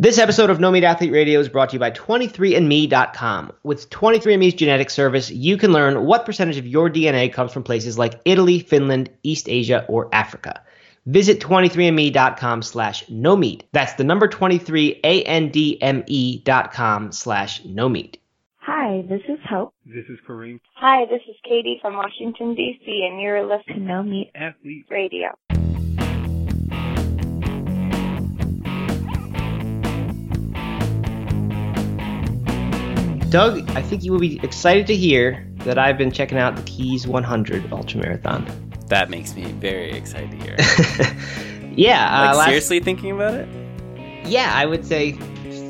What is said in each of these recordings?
This episode of No Meat Athlete Radio is brought to you by 23andMe.com. With 23andMe's genetic service, you can learn what percentage of your DNA comes from places like Italy, Finland, East Asia, or Africa. Visit 23andme.com slash no meat. That's the number 23, A-N-D-M-E dot com slash no meat. Hi, this is Hope. This is Kareem. Hi, this is Katie from Washington, D.C., and you're listening to No Meat Athlete. Radio. Doug, I think you will be excited to hear that I've been checking out the Keys 100 Ultra Marathon. That makes me very excited to hear. yeah, like uh, last- seriously thinking about it? yeah, I would say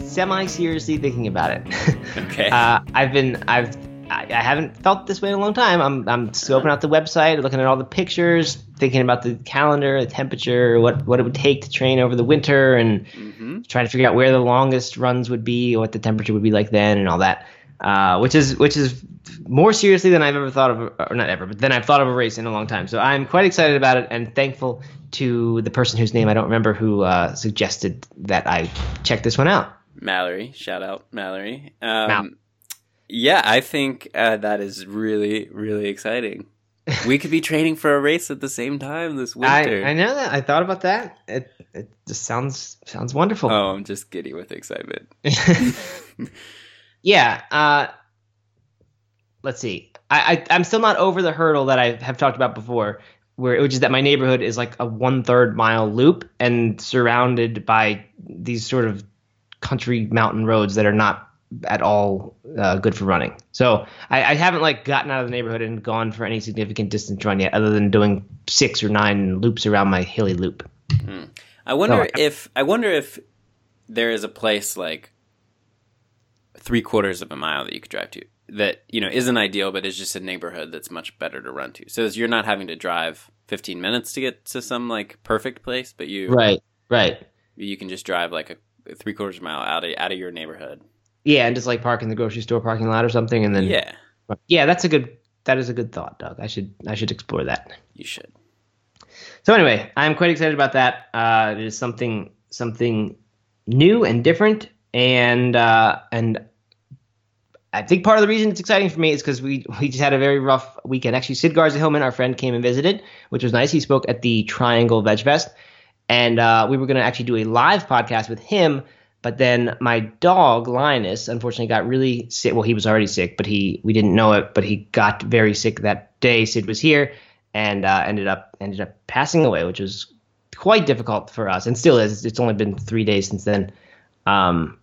semi seriously thinking about it. Okay. uh, I've been I've I, I haven't felt this way in a long time. I'm I'm scoping out the website, looking at all the pictures, thinking about the calendar, the temperature, what what it would take to train over the winter, and hmm trying to figure out where the longest runs would be, what the temperature would be like then, and all that. Uh, which is which is more seriously than I've ever thought of, or not ever, but than I've thought of a race in a long time. So I'm quite excited about it, and thankful to the person whose name I don't remember who uh, suggested that I check this one out. Mallory, shout out Mallory. Um, Mal. Yeah, I think uh, that is really, really exciting. We could be training for a race at the same time this winter. I, I know that. I thought about that. It it just sounds sounds wonderful. Oh, I'm just giddy with excitement. yeah. Uh, let's see. I, I I'm still not over the hurdle that I have talked about before, where which is that my neighborhood is like a one third mile loop and surrounded by these sort of country mountain roads that are not at all uh, good for running. So I, I haven't like gotten out of the neighborhood and gone for any significant distance run yet, other than doing six or nine loops around my hilly loop. I wonder I- if I wonder if there is a place like three quarters of a mile that you could drive to that you know isn't ideal, but is just a neighborhood that's much better to run to. So as you're not having to drive 15 minutes to get to some like perfect place, but you Right. Right. you can just drive like a three quarters of a mile out of out of your neighborhood. Yeah, and just like park in the grocery store parking lot or something, and then yeah, yeah, that's a good that is a good thought, Doug. I should I should explore that. you should. So anyway, I'm quite excited about that. Uh, it is something something new and different, and uh, and I think part of the reason it's exciting for me is because we we just had a very rough weekend. Actually, Sid Garza Hillman, our friend, came and visited, which was nice. He spoke at the Triangle Veg Fest, and uh, we were going to actually do a live podcast with him. But then my dog Linus, unfortunately, got really sick. Well, he was already sick, but he we didn't know it. But he got very sick that day. Sid was here, and uh, ended up ended up passing away, which was quite difficult for us, and still is. It's only been three days since then. Um,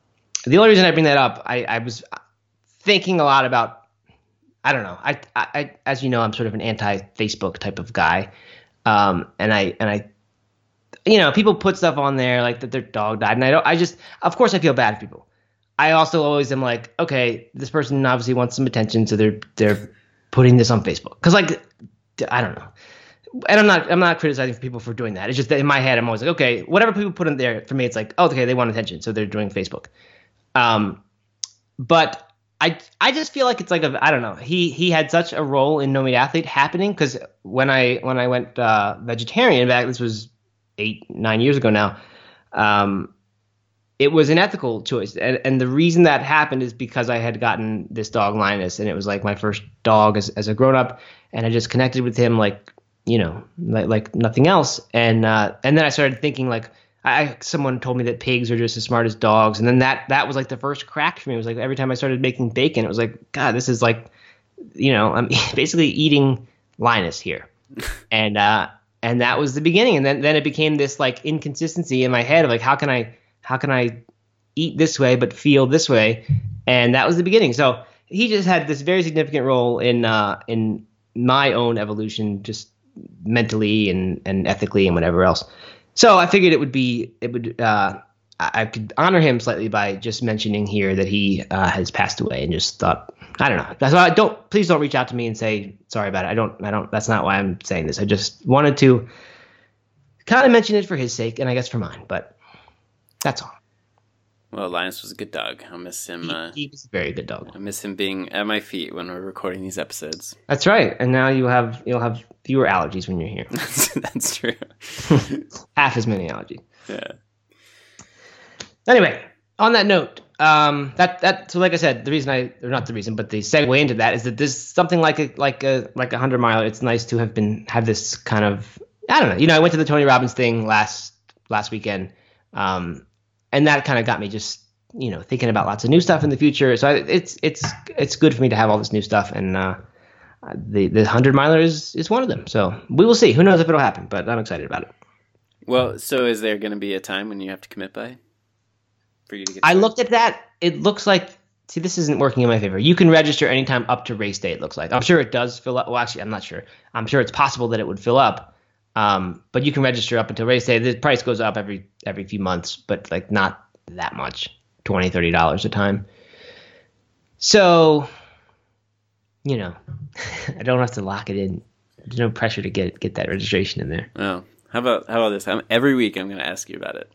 the only reason I bring that up, I, I was thinking a lot about. I don't know. I, I, as you know, I'm sort of an anti-Facebook type of guy, um, and I and I, you know, people put stuff on there like that their dog died, and I don't. I just, of course, I feel bad for people. I also always am like, okay, this person obviously wants some attention, so they're they're putting this on Facebook because like I don't know. And I'm not I'm not criticizing people for doing that. It's just that in my head I'm always like, okay, whatever people put in there for me, it's like, oh, okay, they want attention, so they're doing Facebook. Um, but I I just feel like it's like a I don't know. He he had such a role in No Meat Athlete happening because when I when I went uh, vegetarian back, this was eight nine years ago now. Um, it was an ethical choice, and, and the reason that happened is because I had gotten this dog Linus, and it was like my first dog as as a grown up, and I just connected with him like you know like like nothing else, and uh, and then I started thinking like. I someone told me that pigs are just as smart as dogs, and then that that was like the first crack for me. It was like every time I started making bacon, it was like God, this is like, you know, I'm basically eating Linus here, and uh, and that was the beginning. And then then it became this like inconsistency in my head of like how can I how can I eat this way but feel this way, and that was the beginning. So he just had this very significant role in uh, in my own evolution, just mentally and and ethically and whatever else. So I figured it would be it would uh, I could honor him slightly by just mentioning here that he uh, has passed away, and just thought I don't know. That's why I don't please don't reach out to me and say sorry about it. I don't I don't. That's not why I'm saying this. I just wanted to kind of mention it for his sake, and I guess for mine. But that's all. Well, Linus was a good dog. I'll miss him. He, Uh, he was a very good dog. I miss him being at my feet when we're recording these episodes. That's right. And now you have you'll have fewer allergies when you're here. That's, that's true. Half as many allergies. Yeah. Anyway, on that note, um, that that so like I said, the reason I or not the reason, but the segue into that is that there's something like a like a like a hundred miler. It's nice to have been have this kind of I don't know. You know, I went to the Tony Robbins thing last last weekend, um, and that kind of got me just you know thinking about lots of new stuff in the future. So I, it's it's it's good for me to have all this new stuff, and uh, the the hundred miler is is one of them. So we will see. Who knows if it'll happen, but I'm excited about it. Well, so is there going to be a time when you have to commit by for you to get? I looked at that. It looks like see this isn't working in my favor. You can register anytime up to race day. It looks like I'm sure it does fill up. Well, actually, I'm not sure. I'm sure it's possible that it would fill up. Um, but you can register up until race day. The price goes up every every few months, but like not that much 20 30 dollars a time. So, you know, I don't have to lock it in. There's no pressure to get get that registration in there. Oh, how about how about this? I'm, every week I'm going to ask you about it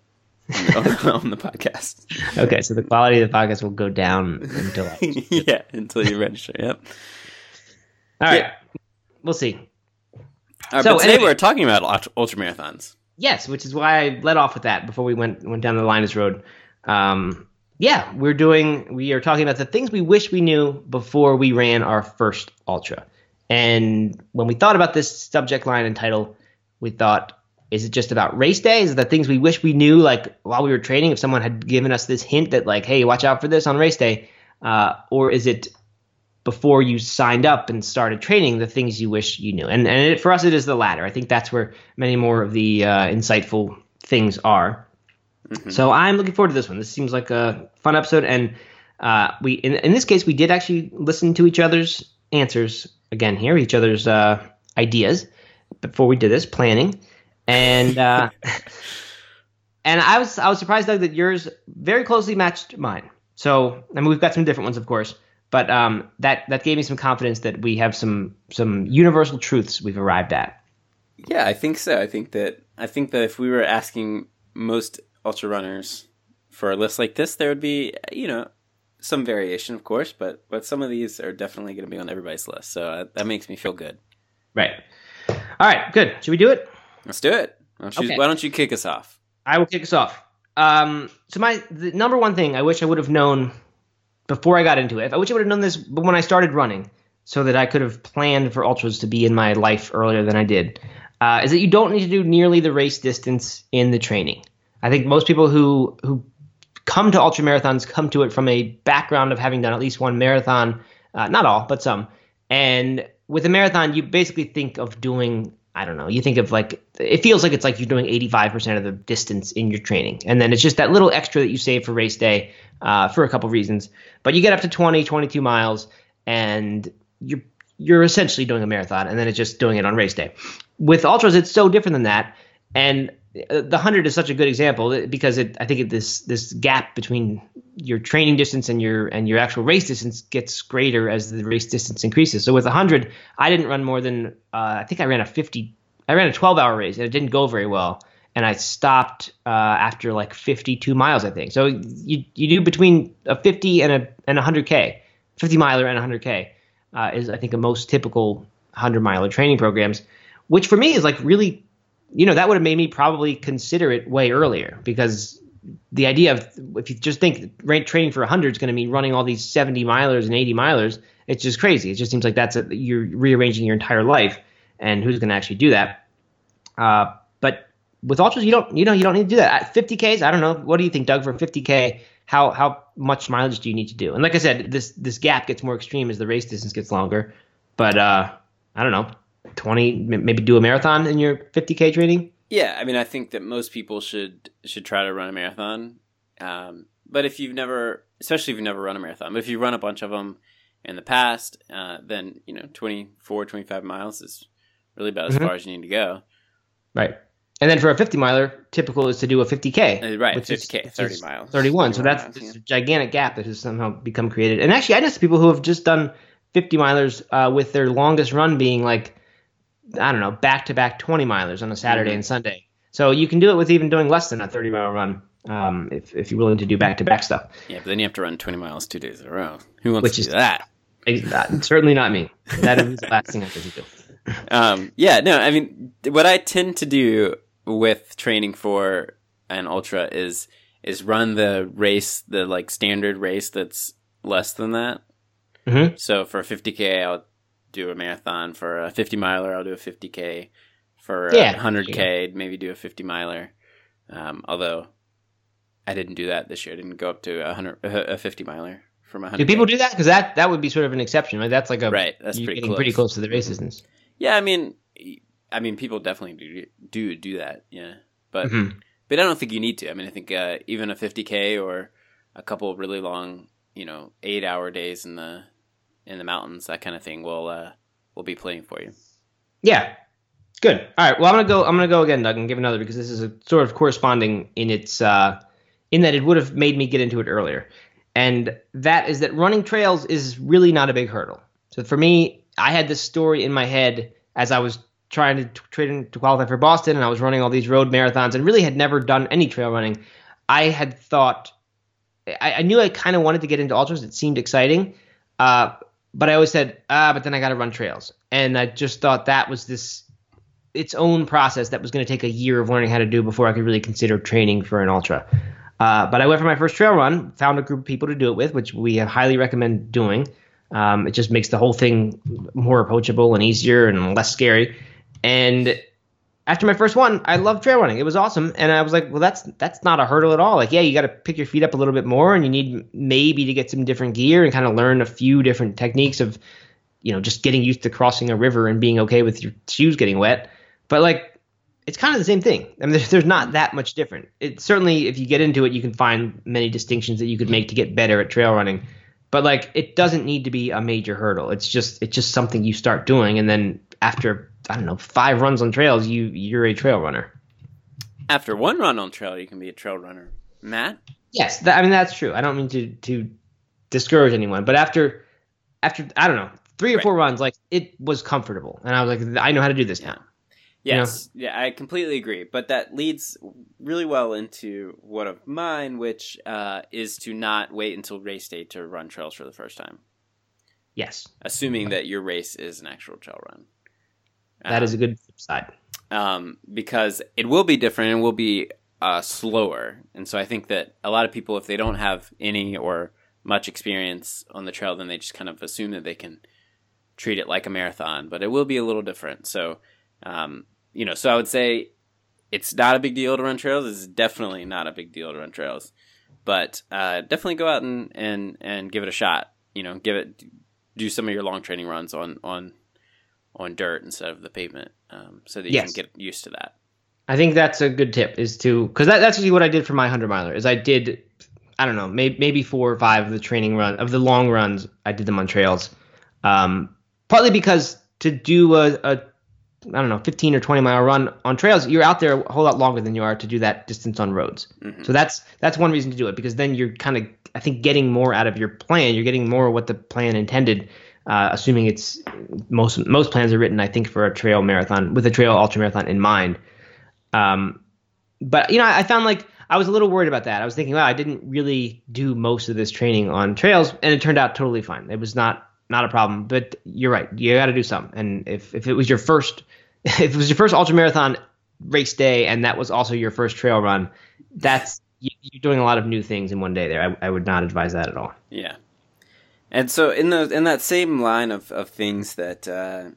on, the podcast. Okay, so the quality of the podcast will go down until. Yeah, until you register. Yep. all right, Yeah. we'll see. All right, So, but today anyway- we're talking about ultra, ultra marathons. Yes, which is why I led off with that before we went went down the Linus Road. Um, yeah, we're doing. We are talking about the things we wish we knew before we ran our first ultra. And when we thought about this subject line and title, we thought, is it just about race day? Is it the things we wish we knew, like while we were training, if someone had given us this hint that, like, hey, watch out for this on race day, uh, or is it before you signed up and started training the things you wish you knew? And and it, for us it is the latter. I think that's where many more of the uh, insightful things are. So i'm looking forward to this one. This seems like a fun episode and uh, we in, in this case we did actually listen to each other's answers again here each other's uh, ideas before we did this planning and uh, and i was i was surprised Doug, that yours very closely matched mine so i mean we've got some different ones of course but um, that that gave me some confidence that we have some some universal truths we've arrived at. Yeah, I think so. I think that I think that if we were asking most ultra runners for a list like this, there would be you know some variation, of course, but but some of these are definitely going to be on everybody's list. So uh, that makes me feel good. Right. All right. Good. Should we do it? Let's do it. Why don't you, Okay. why don't you kick us off? I will kick us off. Um, so my the number one thing I wish I would have known before I got into it. I wish I would have known this when I started running, so that I could have planned for ultras to be in my life earlier than I did. Uh, is that you don't need to do nearly the race distance in the training. I think most people who who come to ultra marathons come to it from a background of having done at least one marathon, uh, not all, but some. And with a marathon, you basically think of doing I don't know. You think of like it feels like it's like you're doing 85% of the distance in your training, and then it's just that little extra that you save for race day uh, for a couple reasons. But you get up to 20, 22 miles, and you're you're essentially doing a marathon, and then it's just doing it on race day. With ultras, it's so different than that, and the hundred is such a good example because it I think it, this this gap between your training distance and your and your actual race distance gets greater as the race distance increases. So with a hundred, I didn't run more than uh, I think I ran a fifty. I ran a twelve hour race and it didn't go very well, and I stopped uh, after like fifty two miles I think. So you you do between a fifty and a and a hundred k, fifty miler and a hundred k uh, is I think a most typical hundred miler training programs, which for me is like really you know, that would have made me probably consider it way earlier because the idea of if you just think training for 100 is going to mean running all these 70 milers and 80 milers, it's just crazy. It just seems like that's a, you're rearranging your entire life, and who's going to actually do that? Uh, but with ultras, you don't, you know, you don't need to do that. At 50ks, I don't know. What do you think, Doug? For 50k, how how much mileage do you need to do? And like I said, this this gap gets more extreme as the race distance gets longer. But uh, I don't know, 20, maybe do a marathon in your 50k training. Yeah, I mean, I think that most people should should try to run a marathon. Um, but if you've never, especially if you've never run a marathon, but if you run a bunch of them in the past, uh, then you know 24, 25 miles is really about as Mhm. far as you need to go. Right. And then for a 50 miler, typical is to do a 50K. Uh, right, 50K, which 30 is miles. 31. So that's miles, yeah. gigantic gap that has somehow become created. And actually, I know some people who have just done 50 milers uh, with their longest run being like, I don't know, back to back 20 milers on a Saturday Mhm. and Sunday. So you can do it with even doing less than a 30 mile run um, if, if you're willing to do back to back stuff. Yeah, but then you have to run 20 miles two days in a row. Who wants Which to is- do that? Uh, Certainly not me. That is the last thing I could do. Um, yeah, no, I mean, what I tend to do with training for an ultra is is run the race, the like standard race that's less than that. Mhm. So for 50k, I'll do a marathon. For a 50 miler, I'll do a 50k. For Yeah. a 100k, maybe do a 50 miler. Um, although I didn't do that this year. I didn't go up to a hundred, a 50 miler from a Do hundred. people do that? Because that that would be sort of an exception, right? That's like a Right, that's pretty close. pretty close to the race distance. Yeah, I mean, I mean, people definitely do do do that. Yeah, but Mhm. but I don't think you need to. I mean, I think uh, even a 50k or a couple of really long, you know, eight hour days in the in the mountains, that kind of thing will uh, will be playing for you. Yeah. Good. All right. Well, I'm gonna go. I'm gonna go again, Doug, and give another because this is a sort of corresponding in its uh, in that it would have made me get into it earlier, and that is that running trails is really not a big hurdle. So for me, I had this story in my head as I was trying to train to qualify for Boston, and I was running all these road marathons, and really had never done any trail running. I had thought I, I knew I kind of wanted to get into ultras. It seemed exciting, uh, but I always said, ah, but then I got to run trails, and I just thought that was this its own process that was going to take a year of learning how to do before I could really consider training for an ultra. Uh, but I went for my first trail run, found a group of people to do it with, which we highly recommend doing. Um, it just makes the whole thing more approachable and easier and less scary. And after my first one, I loved trail running. It was awesome, and I was like, well, that's that's not a hurdle at all. Like, yeah, you got to pick your feet up a little bit more, and you need maybe to get some different gear and kind of learn a few different techniques of, you know, just getting used to crossing a river and being okay with your shoes getting wet. But like, it's kind of the same thing. I mean, there's, there's not that much different. It certainly, if you get into it, you can find many distinctions that you could make to get better at trail running. But like, it doesn't need to be a major hurdle. It's just it's just something you start doing, and then after I don't know five runs on trails, you you're a trail runner. After one run on trail, you can be a trail runner. Matt, Yes, that, I mean that's true. I don't mean to to discourage anyone, but after after I don't know three or Right. four runs, like it was comfortable, and I was like, I know how to do this now. You know? Yes, yeah, I completely agree. But that leads really well into one of mine, which uh, is to not wait until race day to run trails for the first time, Yes, assuming that your race is an actual trail run. That is a good flip side. um, because it will be different and will be uh, slower. And so I think that a lot of people, if they don't have any or much experience on the trail, then they just kind of assume that they can treat it like a marathon, but it will be a little different. So, um, you know, so I would say it's not a big deal to run trails. It's definitely not a big deal to run trails, but uh, definitely go out and, and, and give it a shot. You know, give it, do some of your long training runs on, on, on dirt instead of the pavement, um, so that you Yes. can get used to that. I think that's a good tip is to because that, that's actually what I did for my hundred miler is I did I don't know maybe maybe four or five of the training run of the long runs I did them on trails, um, partly because to do a, a I don't know 15 or 20 mile run on trails you're out there a whole lot longer than you are to do that distance on roads. Mhm. So that's that's one reason to do it because then you're kind of I think getting more out of your plan. You're getting more what the plan intended. Uh, assuming it's most most plans are written, I think, for a trail marathon with a trail ultra marathon in mind. Um, but you know, I found like I was a little worried about that. I was thinking, wow, I didn't really do most of this training on trails, and it turned out totally fine. It was not not a problem. But you're right, you got to do some. And if if it was your first, if it was your first ultra marathon race day, and that was also your first trail run, that's you- you're doing a lot of new things in one day. There, I, I would not advise that at all. Yeah. And so in the in that same line of, of things that uh,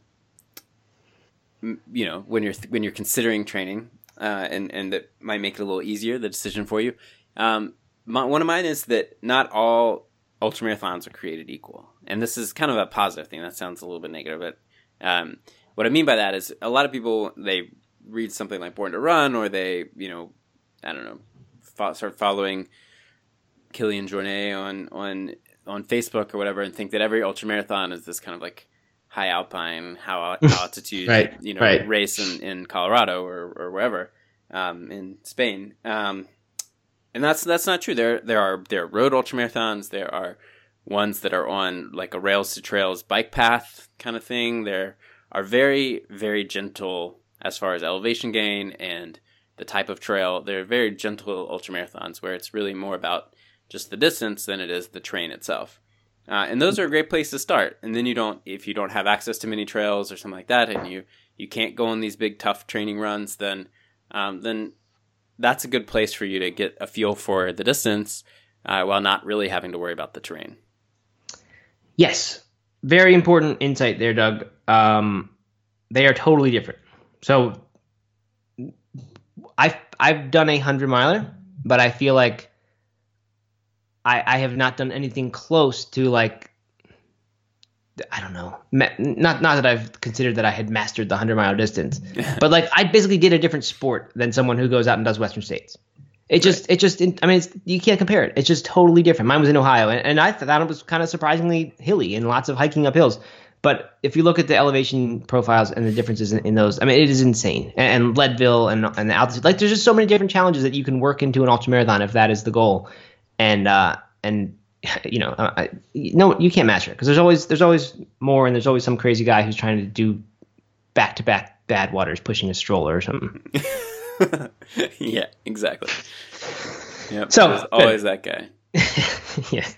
you know when you're when you're considering training uh, and and that might make it a little easier the decision for you. Um, my, one of mine is that not all ultramarathons are created equal, and this is kind of a positive thing. That sounds a little bit negative, but um, what I mean by that is a lot of people they read something like Born to Run or they you know I don't know fo- start following Kilian Jornet on on on Facebook or whatever and think that every ultramarathon is this kind of like high alpine, high altitude, Right, you know, right. race in, in Colorado or, or wherever um, in Spain. Um, and that's that's not true. There there are there are road ultramarathons. There are ones that are on like a rails to trails bike path kind of thing. There are very very gentle as far as elevation gain and the type of trail. They're very gentle ultramarathons where it's really more about just the distance than it is the train itself. Uh, and those are a great place to start. And then you don't, if you don't have access to many trails or something like that, and you you can't go on these big tough training runs, then um, then that's a good place for you to get a feel for the distance uh, while not really having to worry about the terrain. Yes, very important insight there, Doug. Um, they are totally different. So, I've I've done a hundred miler, but I feel like I I have not done anything close to like I don't know. Not not that I've considered that I had mastered the hundred mile distance, but like I basically did a different sport than someone who goes out and does Western States. It just, it just, I mean, it's, you can't compare it. It's just totally different. Mine was in Ohio, and, and I thought it was kind of surprisingly hilly and lots of hiking up hills. But if you look at the elevation profiles and the differences in, in those, I mean, it is insane. And, and, Leadville and, and the altitude, like, there's just so many different challenges that you can work into an ultramarathon if that is the goal. And, uh, and, you know, I, no, you can't match it because there's always, there's always more, and there's always some crazy guy who's trying to do back to back Badwaters pushing a stroller or something. yeah, exactly. Yep. So There's always that guy. yes.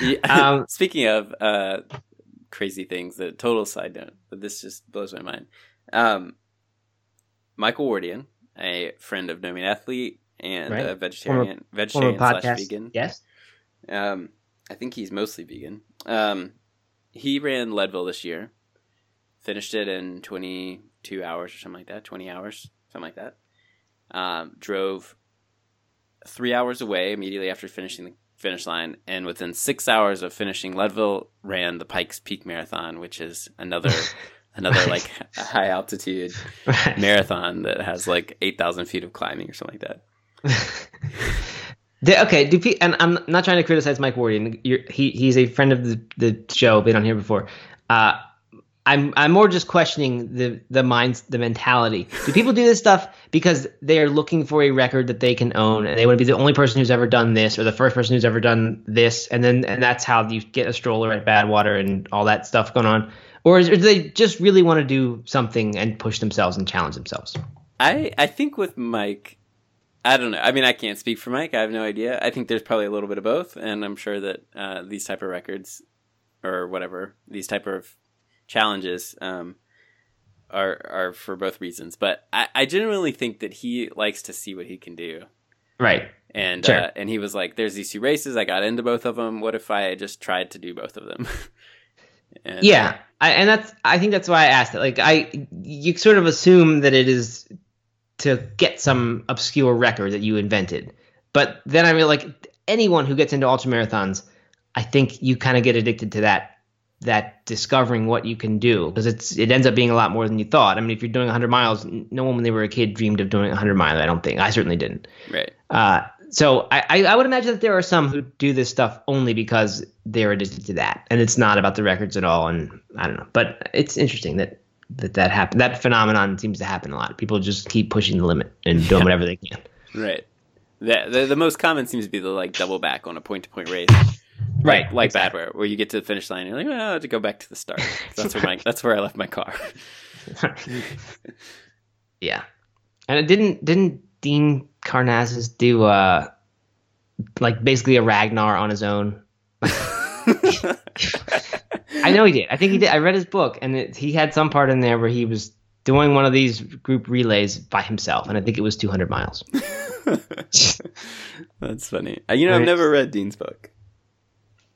Yeah. Um, Speaking of uh, crazy things, the total side note, but this just blows my mind. Um, Michael Wardian, a friend of No Meat Athlete and Right. a vegetarian, Former vegetarian slash podcast. vegan. Yes. Um, I think he's mostly vegan. Um, he ran Leadville this year, finished it in 22 hours or something like that, 20 hours, something like that. Um, drove three hours away immediately after finishing the finish line, and within six hours of finishing Leadville, ran the Pikes Peak Marathon, which is another another Right. like high altitude Right. marathon that has like 8,000 feet of climbing or something like that. Okay, do pe- and I'm not trying to criticize Mike Wardian. He he's a friend of the, the show, been on here before. Uh, I'm I'm more just questioning the the minds the mentality. Do people do this stuff because they are looking for a record that they can own, and they want to be the only person who's ever done this, or the first person who's ever done this, and then and that's how you get a stroller at Badwater and all that stuff going on, or, is, or do they just really want to do something and push themselves and challenge themselves? I I think with Mike, I don't know. I mean, I can't speak for Mike. I have no idea. I think there's probably a little bit of both, and I'm sure that uh, these type of records or whatever these type of challenges um, are are for both reasons. But I, I genuinely think that he likes to see what he can do. Right. And Sure. uh, and he was like, "There's these two races. I got into both of them. What if I just tried to do both of them?" and, Yeah, I, and that's I think that's why I asked it. Like I, you sort of assume that it is to get some obscure record that you invented, but then I mean, like anyone who gets into ultra marathons, I think you kind of get addicted to that that discovering what you can do because it's it ends up being a lot more than you thought. I mean, if you're doing 100 miles, no one when they were a kid dreamed of doing 100 miles. I don't think I certainly didn't. right. Uh, so I, I, I would imagine that there are some who do this stuff only because they're addicted to that, and it's not about the records at all. And I don't know, but it's interesting that that that happen. That phenomenon seems to happen a lot. People just keep pushing the limit and doing whatever they can. Right. The, the the most common seems to be the like double back on a point to point race. Right, Like Badwater, where you get to the finish line, you're like, well, I have to go back to the start. That's where my that's where I left my car. yeah, and it didn't didn't Dean Karnazes do uh like basically a Ragnar on his own? I know he did. I think he did. I read his book, and it, he had some part in there where he was doing one of these group relays by himself, and I think it was 200 miles. That's funny. Uh, You know, I've never read Dean's book.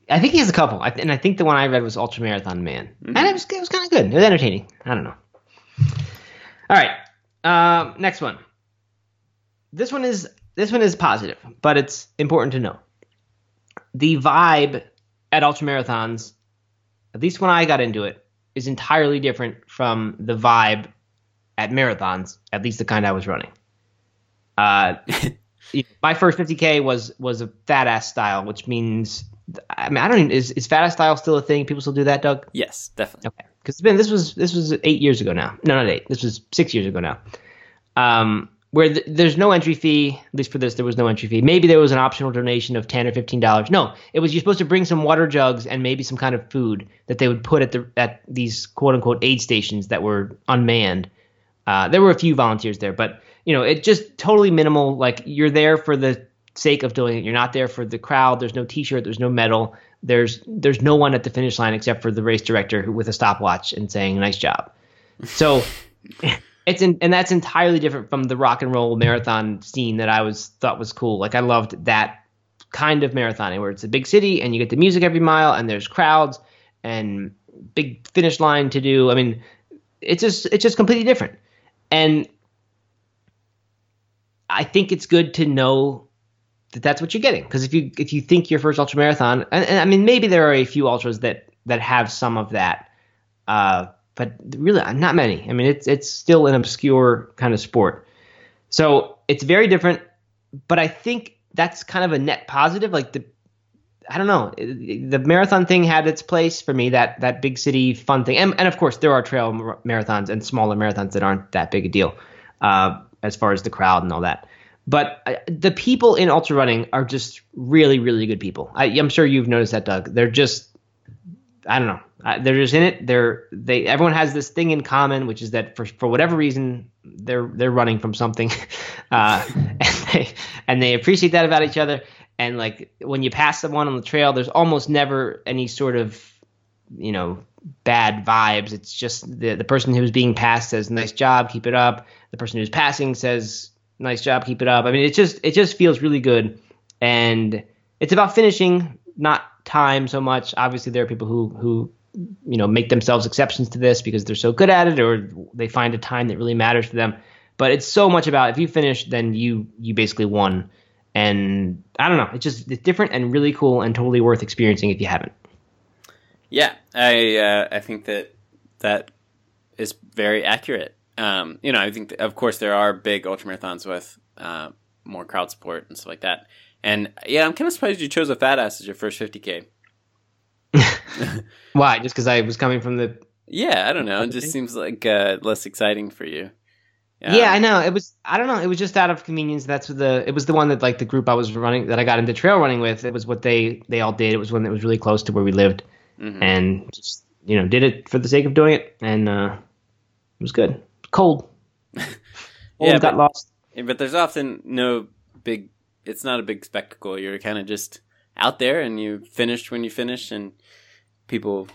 I think he has a couple, I th- and I think the one I read was Ultra Marathon Man, and it was it was kind of good. It was entertaining. I don't know. All right, um, next one. This one is this one is positive, but it's important to know. The vibe at ultra marathons, at least when I got into it, is entirely different from the vibe at marathons, at least the kind I was running. Uh, my first 50k was was a fat ass style, which means I mean I don't even is is fat ass style still a thing? People still do that, Doug? Yes, definitely. Okay, because this was this was eight years ago now. No, not eight. This was six years ago now. Um, where th- there's no entry fee. At least for this, there was no entry fee. Maybe there was an optional donation of ten or fifteen dollars. No, it was you're supposed to bring some water jugs and maybe some kind of food that they would put at the at these quote unquote aid stations that were unmanned. Uh, there were a few volunteers there, but you know, it just totally minimal. Like you're there for the sake of doing it. You're not there for the crowd. There's no T-shirt. There's no medal. There's there's no one at the finish line except for the race director who, with a stopwatch and saying "nice job." So, it's in, and that's entirely different from the rock and roll marathon scene that I was thought was cool. Like I loved that kind of marathoning where it's a big city and you get the music every mile and there's crowds and big finish line to do. I mean, it's just it's just completely different. And I think it's good to know that that's what you're getting because if you if you think your first ultra marathon, and, and, I mean maybe there are a few ultras that that have some of that, uh, but really not many. I mean it's it's still an obscure kind of sport, so it's very different. But I think that's kind of a net positive. Like the I don't know. The marathon thing had its place for me. That that big city fun thing, and, and of course there are trail marathons and smaller marathons that aren't that big a deal, uh, as far as the crowd and all that. But uh, the people in ultra running are just really, really good people. I, am sure you've noticed that, Doug. They're just, I don't know, they're just in it. They're they. Everyone has this thing in common, which is that for for whatever reason, they're they're running from something, uh, and they and they appreciate that about each other. And like when you pass someone on the trail there's almost never any sort of you know bad vibes. It's just the the person who's being passed says nice job keep it up. The person who's passing says nice job keep it up. I mean it just it just feels really good. And it's about finishing not time so much obviously there are people who who you know make themselves exceptions to this because they're so good at it or they find a time that really matters to them but it's so much about if you finish then you you basically won and I don't know, it's just it's different and really cool and totally worth experiencing if you haven't. Yeah, I uh, I think that that is very accurate. Um, you know, I think that, of course there are big ultramarathons with uh, more crowd support and stuff like that. And yeah, I'm kind of surprised you chose a fat ass as your first 50k. Why? Just because I was coming from the. Yeah, I don't know. It just seems like uh, less exciting for you. Yeah. yeah, I know. It was I don't know. It was just out of convenience. That's the it was the one that like the group I was running that I got into trail running with. It was what they they all did. It was one that was really close to where we lived, mm-hmm. and just you know did it for the sake of doing it, and uh, it was good. Cold. yeah, got but, lost. But there's often no big. It's not a big spectacle. You're kind of just out there, and you finish when you finish, and people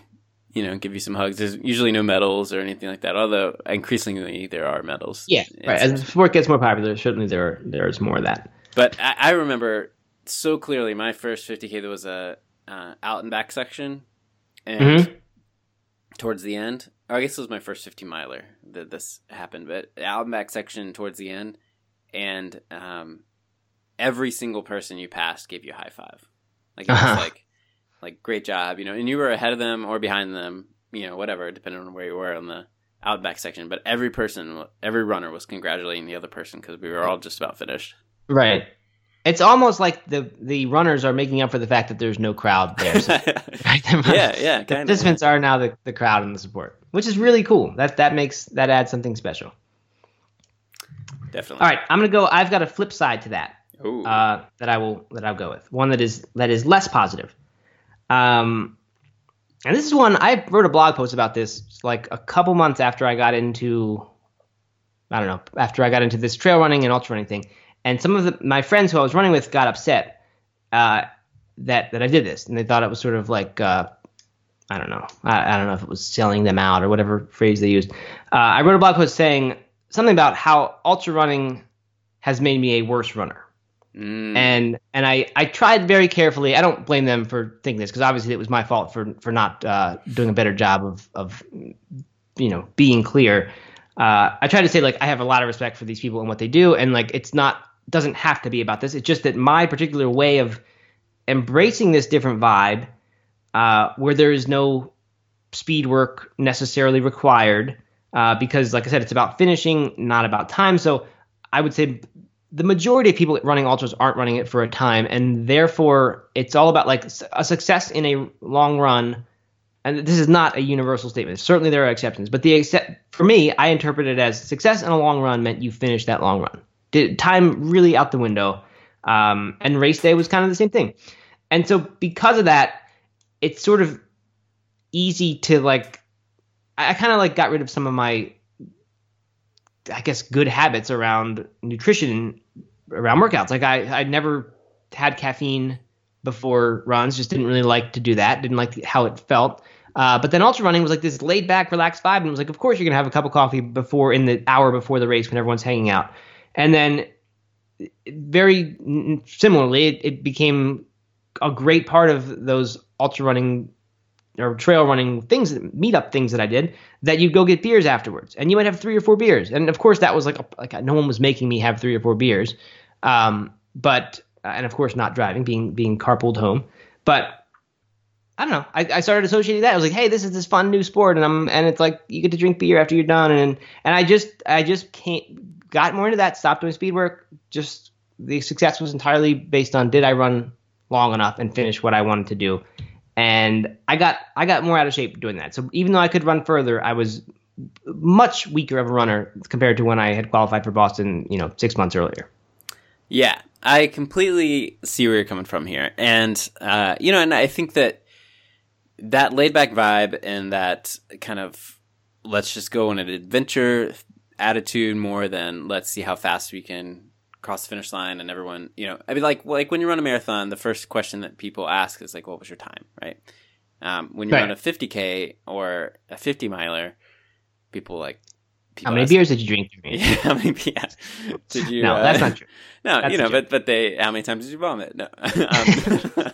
you know, give you some hugs. There's usually no medals or anything like that. Although increasingly there are medals. Yeah, right. As the sport gets more popular, certainly there there's more of that. But I, I remember so clearly my first 50k. There was a uh, out and back section, and mm-hmm. towards the end, I guess it was my first 50 miler that this happened. But out and back section towards the end, and um, every single person you passed gave you a high five. Like it was uh-huh. like like great job, you know, and you were ahead of them or behind them, you know, whatever, depending on where you were on the outback section. But every person, every runner was congratulating the other person because we were all just about finished. Right. It's almost like the the runners are making up for the fact that there's no crowd there. So, right? yeah, yeah. The participants are now the, the crowd and the support, which is really cool. That that makes that adds something special. Definitely. All right, I'm gonna go. I've got a flip side to that. Uh, that I will that I'll go with one that is that is less positive. Um, and this is one I wrote a blog post about this like a couple months after I got into, I don't know, after I got into this trail running and ultra running thing. And some of the, my friends who I was running with got upset uh, that that I did this, and they thought it was sort of like uh, I don't know, I, I, don't know if it was selling them out or whatever phrase they used. Uh, I wrote a blog post saying something about how ultra running has made me a worse runner. Mm. And and I, I tried very carefully. I don't blame them for thinking this because obviously it was my fault for for not uh, doing a better job of of you know being clear. Uh, I try to say like I have a lot of respect for these people and what they do, and like it's not doesn't have to be about this. It's just that my particular way of embracing this different vibe, uh, where there is no speed work necessarily required, uh, because like I said, it's about finishing, not about time. So I would say the majority of people running ultras aren't running it for a time, and therefore it's all about like a success in a long run. And this is not a universal statement. Certainly there are exceptions, but the except for me, I interpret it as success in a long run meant you finished that long run. Did time really out the window, um, and race day was kind of the same thing. And so because of that, it's sort of easy to like. I, I kind of like got rid of some of my I guess good habits around nutrition around workouts. Like I I never had caffeine before runs, just didn't really like to do that. Didn't like how it felt. Uh, but then ultra running was like this laid back, relaxed vibe, and it was like, of course you're gonna have a cup of coffee before in the hour before the race when everyone's hanging out, and then very similarly, it, it became a great part of those ultra running or trail running things, meetup things that I did, that you'd go get beers afterwards, and you might have three or four beers, and of course that was like a, like no one was making me have three or four beers, um, but and of course not driving, being being carpooled home, but I don't know. I, I started associating that. I was like, hey, this is this fun new sport, and I'm and it's like you get to drink beer after you're done, and and I just I just can't got more into that. Stopped doing speed work. Just the success was entirely based on did I run long enough and finish what I wanted to do, and I got I got more out of shape doing that. So even though I could run further, I was much weaker of a runner compared to when I had qualified for Boston, you know, six months earlier. Yeah, I completely see where you're coming from here, and uh, you know, and I think that that laid back vibe and that kind of let's just go on an adventure attitude more than let's see how fast we can cross the finish line and everyone you know i mean like like when you run a marathon the first question that people ask is like what was your time right um, when you right. run a 50k or a 50 miler people like people how many ask, beers did you drink yeah, how many yeah. did you no uh, that's not true no that's you know but but they how many times did you vomit no um,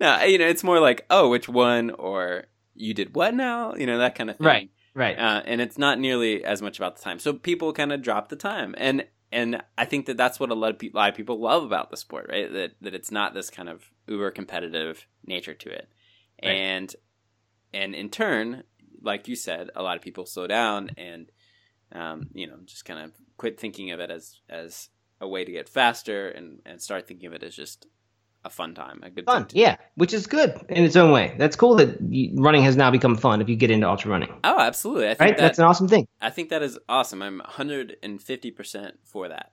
no, you know, it's more like, oh, which one, or you did what now? You know, that kind of thing. Right, right. Uh, and it's not nearly as much about the time. So people kind of drop the time, and and I think that that's what a lot of, a lot of people love about the sport, right? That that it's not this kind of uber competitive nature to it, right. and and in turn, like you said, a lot of people slow down and um, you know just kind of quit thinking of it as as a way to get faster and and start thinking of it as just a fun time, a good fun. Yeah, which is good in its own way. That's cool that running has now become fun if you get into ultra running. Oh, absolutely. right? That, That's an awesome thing. I think that is awesome. I'm 150% for that.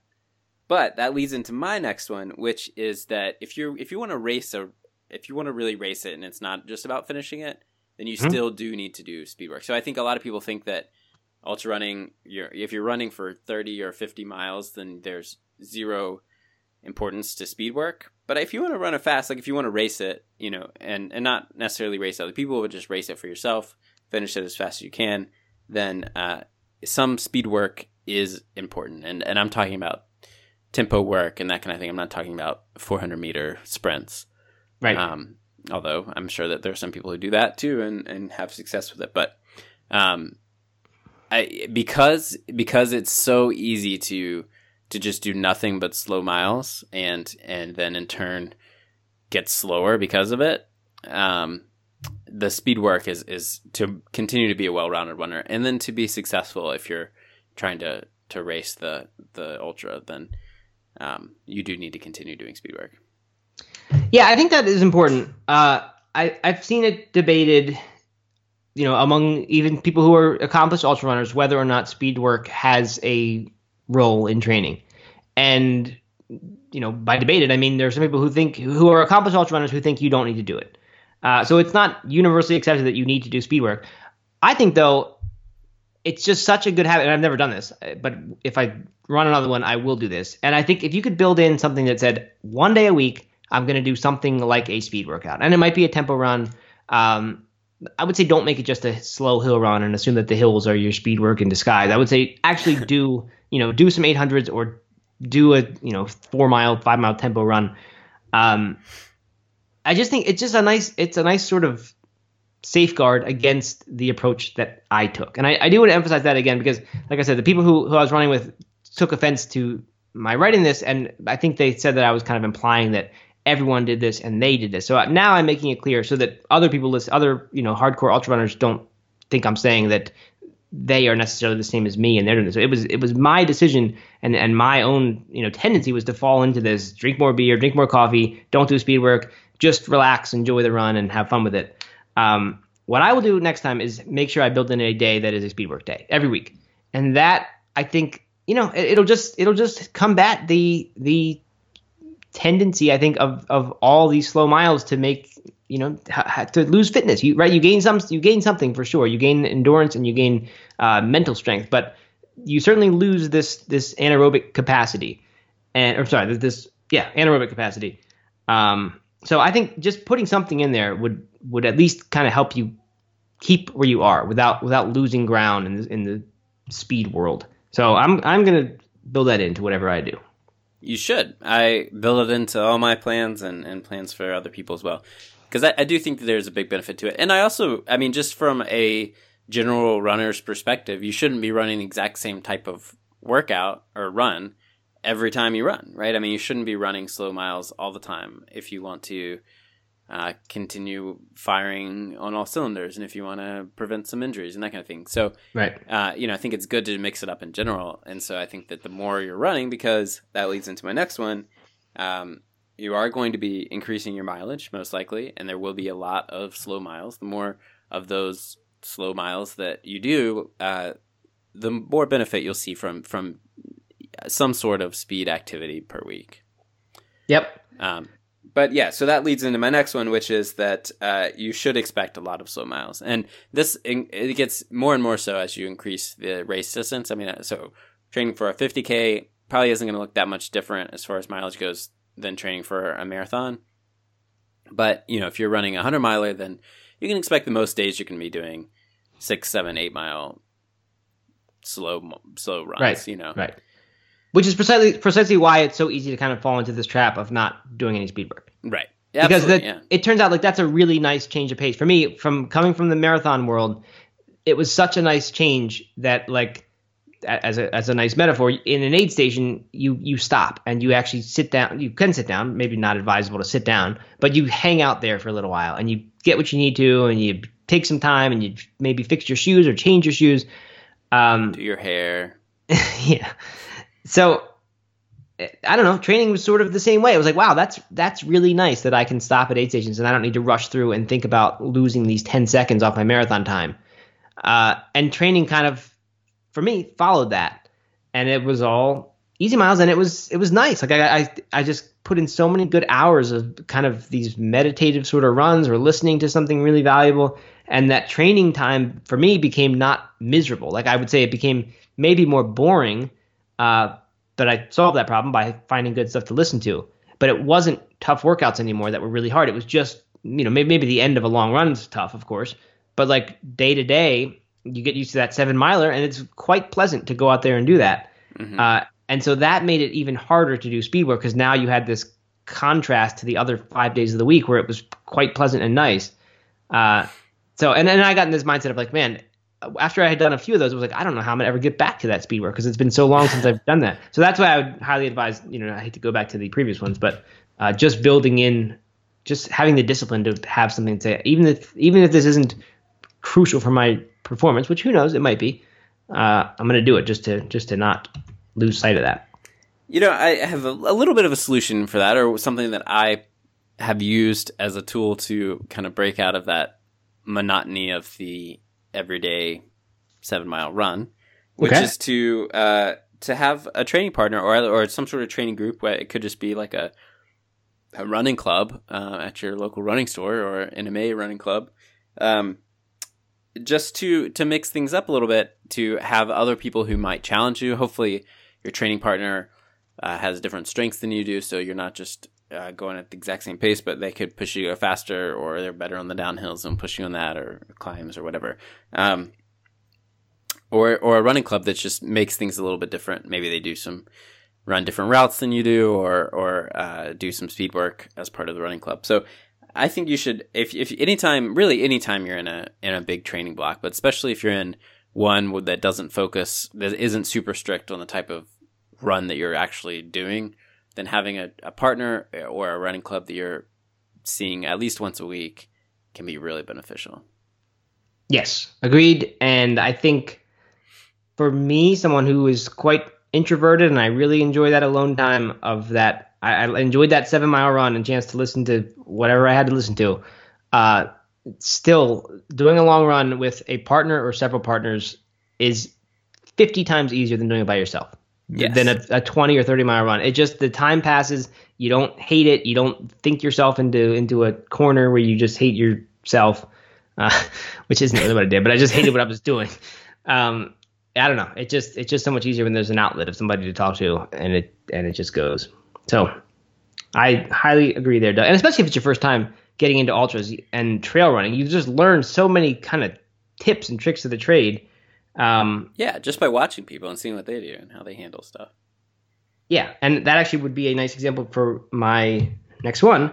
But that leads into my next one, which is that if you if you want to race a if you want to really race it and it's not just about finishing it, then you mm-hmm. still do need to do speed work. So I think a lot of people think that ultra running, you're, if you're running for 30 or 50 miles, then there's zero importance to speed work. But if you want to run it fast, like if you want to race it, you know, and, and not necessarily race other people, but just race it for yourself, finish it as fast as you can, then uh, some speed work is important. And, and I'm talking about tempo work and that kind of thing. I'm not talking about 400 meter sprints. Right. Um, although I'm sure that there are some people who do that too and, and have success with it. But um, I, because because it's so easy to to just do nothing but slow miles and and then in turn get slower because of it. Um, the speed work is is to continue to be a well-rounded runner and then to be successful if you're trying to to race the the ultra then um, you do need to continue doing speed work. Yeah, I think that is important. Uh, I I've seen it debated, you know, among even people who are accomplished ultra runners whether or not speed work has a role in training. And you know, by debated, I mean there are some people who think who are accomplished ultra runners who think you don't need to do it. Uh, so it's not universally accepted that you need to do speed work. I think though, it's just such a good habit. And I've never done this, but if I run another one, I will do this. And I think if you could build in something that said one day a week, I'm going to do something like a speed workout, and it might be a tempo run. Um, I would say don't make it just a slow hill run and assume that the hills are your speed work in disguise. I would say actually do you know do some 800s or do a you know four mile five mile tempo run. Um, I just think it's just a nice it's a nice sort of safeguard against the approach that I took, and I, I do want to emphasize that again because, like I said, the people who who I was running with took offense to my writing this, and I think they said that I was kind of implying that everyone did this and they did this. So now I'm making it clear so that other people, list, other you know hardcore ultra runners don't think I'm saying that they are necessarily the same as me and they're doing this. So it was it was my decision and and my own you know tendency was to fall into this: drink more beer, drink more coffee, don't do speed work, just relax, enjoy the run, and have fun with it. Um, what I will do next time is make sure I build in a day that is a speed work day every week, and that I think you know it, it'll just it'll just combat the the tendency I think of of all these slow miles to make you know to lose fitness. You right, you gain some, you gain something for sure. You gain endurance and you gain uh, mental strength, but you certainly lose this this anaerobic capacity, and or sorry, this yeah anaerobic capacity. Um, so I think just putting something in there would would at least kind of help you keep where you are without without losing ground in the, in the speed world. So I'm I'm gonna build that into whatever I do. You should. I build it into all my plans and, and plans for other people as well. Because I, I do think that there's a big benefit to it. And I also, I mean, just from a general runner's perspective, you shouldn't be running the exact same type of workout or run every time you run, right? I mean, you shouldn't be running slow miles all the time if you want to uh, continue firing on all cylinders and if you want to prevent some injuries and that kind of thing. So, right. Uh, you know, I think it's good to mix it up in general. And so I think that the more you're running, because that leads into my next one, um, you are going to be increasing your mileage most likely, and there will be a lot of slow miles. The more of those slow miles that you do, uh, the more benefit you'll see from from some sort of speed activity per week. Yep. Um, but yeah, so that leads into my next one, which is that uh, you should expect a lot of slow miles, and this it gets more and more so as you increase the race distance. I mean, uh, so training for a 50k probably isn't going to look that much different as far as mileage goes than training for a marathon. But you know, if you're running a 100 miler, then you can expect the most days you're going to be doing six, seven, eight mile slow slow runs. Right. You know. Right which is precisely precisely why it's so easy to kind of fall into this trap of not doing any speed work. Right. because that, yeah. it turns out like that's a really nice change of pace for me. From coming from the marathon world, it was such a nice change that like as a as a nice metaphor in an aid station you you stop and you actually sit down you can sit down maybe not advisable to sit down but you hang out there for a little while and you get what you need to and you take some time and you maybe fix your shoes or change your shoes um do your hair yeah so I don't know. Training was sort of the same way. It was like, wow, that's that's really nice that I can stop at aid stations and I don't need to rush through and think about losing these ten seconds off my marathon time. Uh, and training kind of, for me, followed that, and it was all easy miles, and it was it was nice. Like I I, I just put in so many good hours of kind of these meditative sort of runs or listening to something really valuable, and that training time for me became not miserable. Like I would say, it became maybe more boring uh, but I solved that problem by finding good stuff to listen to. But it wasn't tough workouts anymore that were really hard. It was just, you know, maybe, maybe the end of a long run is tough, of course. But like day to day, you get used to that seven miler, and it's quite pleasant to go out there and do that. Mm-hmm. Uh, and so that made it even harder to do speed work because now you had this contrast to the other five days of the week where it was quite pleasant and nice. Uh, so, and then I got in this mindset of like, man, after I had done a few of those, I was like, I don't know how I'm gonna ever get back to that speed work because it's been so long since I've done that. So that's why I would highly advise. You know, I hate to go back to the previous ones, but uh, just building in, just having the discipline to have something to say, even if even if this isn't crucial for my performance, which who knows, it might be. Uh, I'm gonna do it just to just to not lose sight of that. You know, I have a, a little bit of a solution for that, or something that I have used as a tool to kind of break out of that monotony of the everyday seven mile run, which okay. is to uh, to have a training partner or or some sort of training group. Where it could just be like a a running club uh, at your local running store or an NMA running club. Um, just to to mix things up a little bit, to have other people who might challenge you. Hopefully, your training partner uh, has different strengths than you do, so you're not just uh, going at the exact same pace, but they could push you faster, or they're better on the downhills and push you on that, or climbs, or whatever. Um, or or a running club that just makes things a little bit different. Maybe they do some run different routes than you do, or or uh, do some speed work as part of the running club. So I think you should, if if anytime, really anytime you're in a in a big training block, but especially if you're in one that doesn't focus, that isn't super strict on the type of run that you're actually doing then having a, a partner or a running club that you're seeing at least once a week can be really beneficial. Yes, agreed. And I think for me, someone who is quite introverted, and I really enjoy that alone time of that. I, I enjoyed that seven mile run and chance to listen to whatever I had to listen to. Uh, still, doing a long run with a partner or several partners is 50 times easier than doing it by yourself yes. than a, a 20 or 30 mile run. It just the time passes. You don't hate it. You don't think yourself into into a corner where you just hate yourself, uh, which isn't really what I did. But I just hated what I was doing. Um, I don't know. It just it's just so much easier when there's an outlet of somebody to talk to, and it and it just goes. So I highly agree there, Doug. and especially if it's your first time getting into ultras and trail running, you just learn so many kind of tips and tricks of the trade. Um, Yeah, just by watching people and seeing what they do and how they handle stuff. yeah, and that actually would be a nice example for my next one,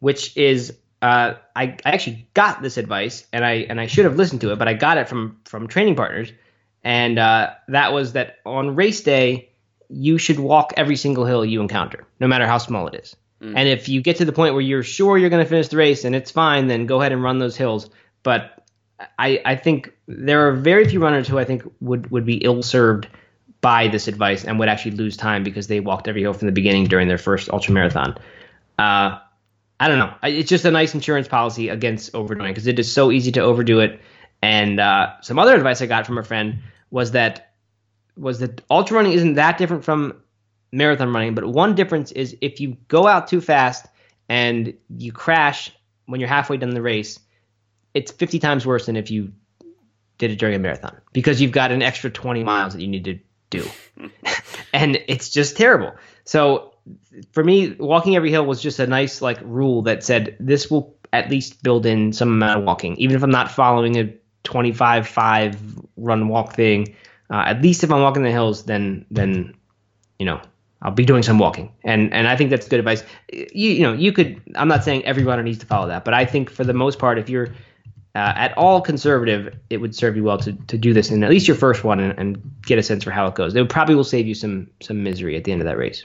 which is uh, I, I actually got this advice and I and I should have listened to it, but I got it from from training partners, and uh, that was that on race day you should walk every single hill you encounter, no matter how small it is. And if you get to the point where you're sure you're going to finish the race and it's fine, then go ahead and run those hills. But I, I think there are very few runners who I think would, would be ill served by this advice and would actually lose time because they walked every hill from the beginning during their first ultra marathon. Uh, I don't know. It's just a nice insurance policy against overdoing because it is so easy to overdo it. And uh, some other advice I got from a friend was that was that ultra running isn't that different from marathon running, but one difference is if you go out too fast and you crash when you're halfway done the race, it's 50 times worse than if you did it during a marathon because you've got an extra 20 miles that you need to do. and it's just terrible. So for me, walking every hill was just a nice like rule that said this will at least build in some amount of walking, even if I'm not following a 25 5 run walk thing. Uh, at least if I'm walking the hills, then then you know I'll be doing some walking, and and I think that's good advice. You you know you could. I'm not saying every runner needs to follow that, but I think for the most part, if you're uh, at all conservative, it would serve you well to, to do this in at least your first one and, and get a sense for how it goes. It probably will save you some some misery at the end of that race.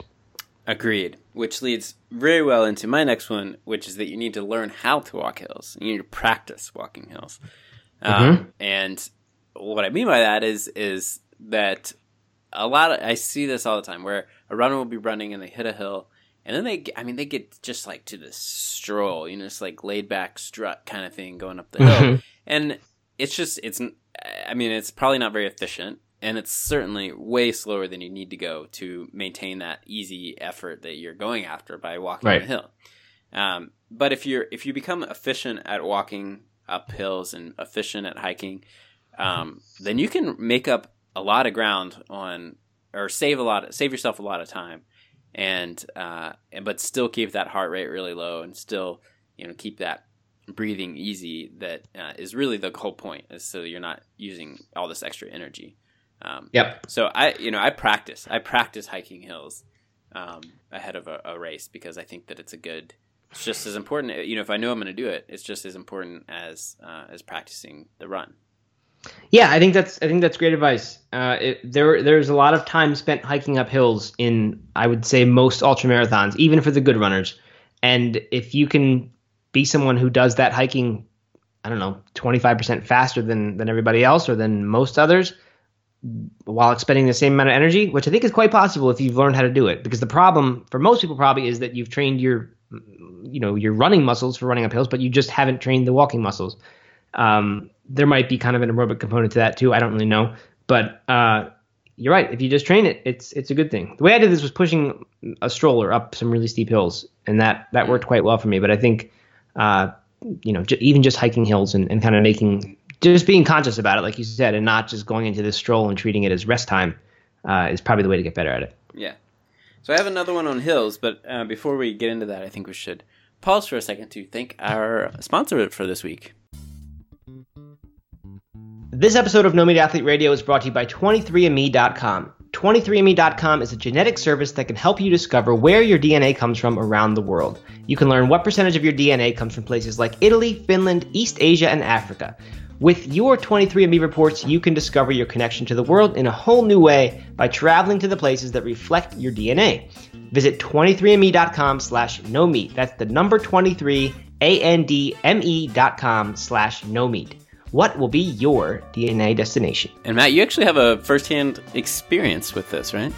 Agreed. Which leads very well into my next one, which is that you need to learn how to walk hills. You need to practice walking hills. Um, and what I mean by that is is that a lot of I see this all the time where a runner will be running and they hit a hill and then they get, I mean they get just like to this stroll, you know, it's like laid back strut kind of thing going up the hill. And it's just it's I mean it's probably not very efficient and it's certainly way slower than you need to go to maintain that easy effort that you're going after by walking Right. the hill. Um, but if you're if you become efficient at walking up hills and efficient at hiking, um, then you can make up a lot of ground on or save a lot of, save yourself a lot of time and uh, and but still keep that heart rate really low and still you know keep that breathing easy that uh, is really the whole point is so you're not using all this extra energy um, Yep. so I, you know, I practice. I practice hiking hills um, ahead of a, a race because I think that it's a good. It's just as important. You know, if I know I'm going to do it, it's just as important as uh, as practicing the run. Yeah, I think that's I think that's great advice. Uh, it, there there's a lot of time spent hiking up hills in I would say most ultra marathons, even for the good runners. And if you can be someone who does that hiking, I don't know, 25% faster than than everybody else or than most others, while expending the same amount of energy, which I think is quite possible if you've learned how to do it. Because the problem for most people probably is that you've trained your you know your running muscles for running up hills, but you just haven't trained the walking muscles. Um, there might be kind of an aerobic component to that too. I don't really know, but uh, you're right. If you just train it, it's it's a good thing. The way I did this was pushing a stroller up some really steep hills, and that that worked quite well for me. But I think, uh, you know, j- even just hiking hills and, and kind of making just being conscious about it, like you said, and not just going into this stroll and treating it as rest time, uh, is probably the way to get better at it. Yeah. So I have another one on hills, but uh, before we get into that, I think we should pause for a second to thank our sponsor for this week. This episode of No Meat Athlete Radio is brought to you by 23andMe.com. 23andMe.com is a genetic service that can help you discover where your DNA comes from around the world. You can learn what percentage of your DNA comes from places like Italy, Finland, East Asia, and Africa. With your 23andMe reports, you can discover your connection to the world in a whole new way by traveling to the places that reflect your DNA. Visit 23andme.com slash no meat. That's the number 23, A-N-D-M-E dot com slash no meat. What will be your DNA destination? And Matt, you actually have a firsthand experience with this, right?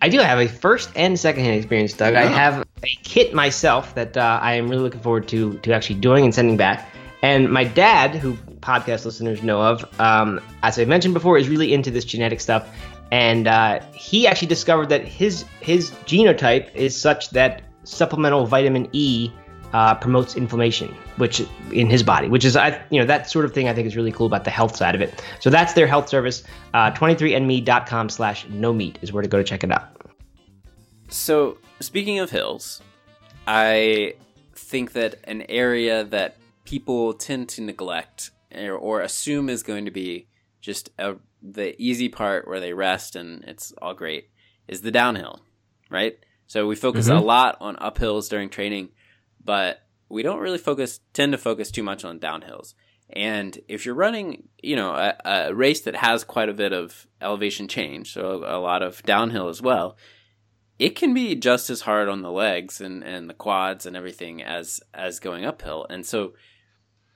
I do have a first and second hand experience, Doug. I have a kit myself that uh, I am really looking forward to to actually doing and sending back. And my dad, who podcast listeners know of, um, as I mentioned before, is really into this genetic stuff. And uh, he actually discovered that his his genotype is such that supplemental vitamin E uh, promotes inflammation, which in his body, which is I you know that sort of thing I think is really cool about the health side of it. So that's their health service. Uh, 23andme.com slash no meat is where to go to check it out. So, speaking of hills, I think that an area that people tend to neglect or, or assume is going to be just a, the easy part where they rest and it's all great is the downhill, right? So we focus Mhm. a lot on uphills during training, but we don't really focus tend to focus too much on downhills. And if you're running, you know, a, a race that has quite a bit of elevation change, so a lot of downhill as well, it can be just as hard on the legs and, and the quads and everything as as going uphill. And so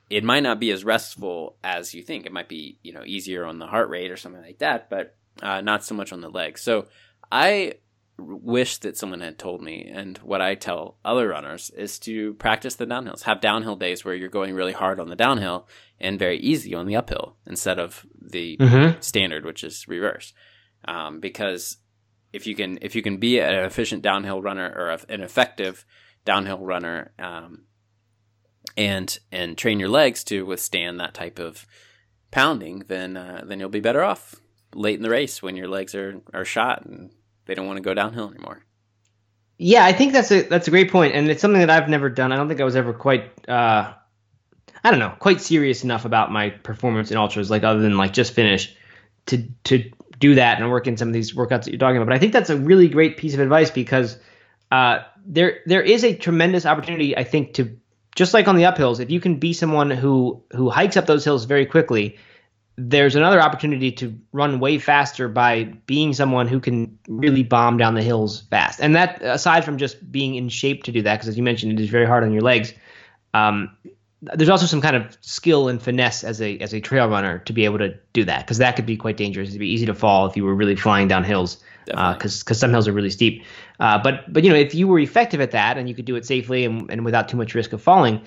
it might not be as restful as you think. It might be, you know, easier on the heart rate or something like that, but uh, not so much on the legs. So I wish that someone had told me, and what I tell other runners is to practice the downhills. Have downhill days where you're going really hard on the downhill and very easy on the uphill instead of the Mm-hmm. standard, which is reverse. Um, because if you can if you can be an efficient downhill runner or an effective downhill runner, um, and and train your legs to withstand that type of pounding, then uh, then you'll be better off late in the race when your legs are are shot and they don't want to go downhill anymore. Yeah, I think that's a that's a great point, and it's something that I've never done. I don't think I was ever quite, uh, I don't know, quite serious enough about my performance in ultras, like other than like just finish, to to do that and work in some of these workouts that you're talking about. But I think that's a really great piece of advice because uh, there there is a tremendous opportunity, I think, to just like on the uphills, if you can be someone who who hikes up those hills very quickly, there's another opportunity to run way faster by being someone who can really bomb down the hills fast. And that, aside from just being in shape to do that, because as you mentioned, it is very hard on your legs. Um, there's also some kind of skill and finesse as a as a trail runner to be able to do that, because that could be quite dangerous. It'd be easy to fall if you were really flying down hills, because because some hills are really steep. Uh, but but you know if you were effective at that and you could do it safely and, and without too much risk of falling,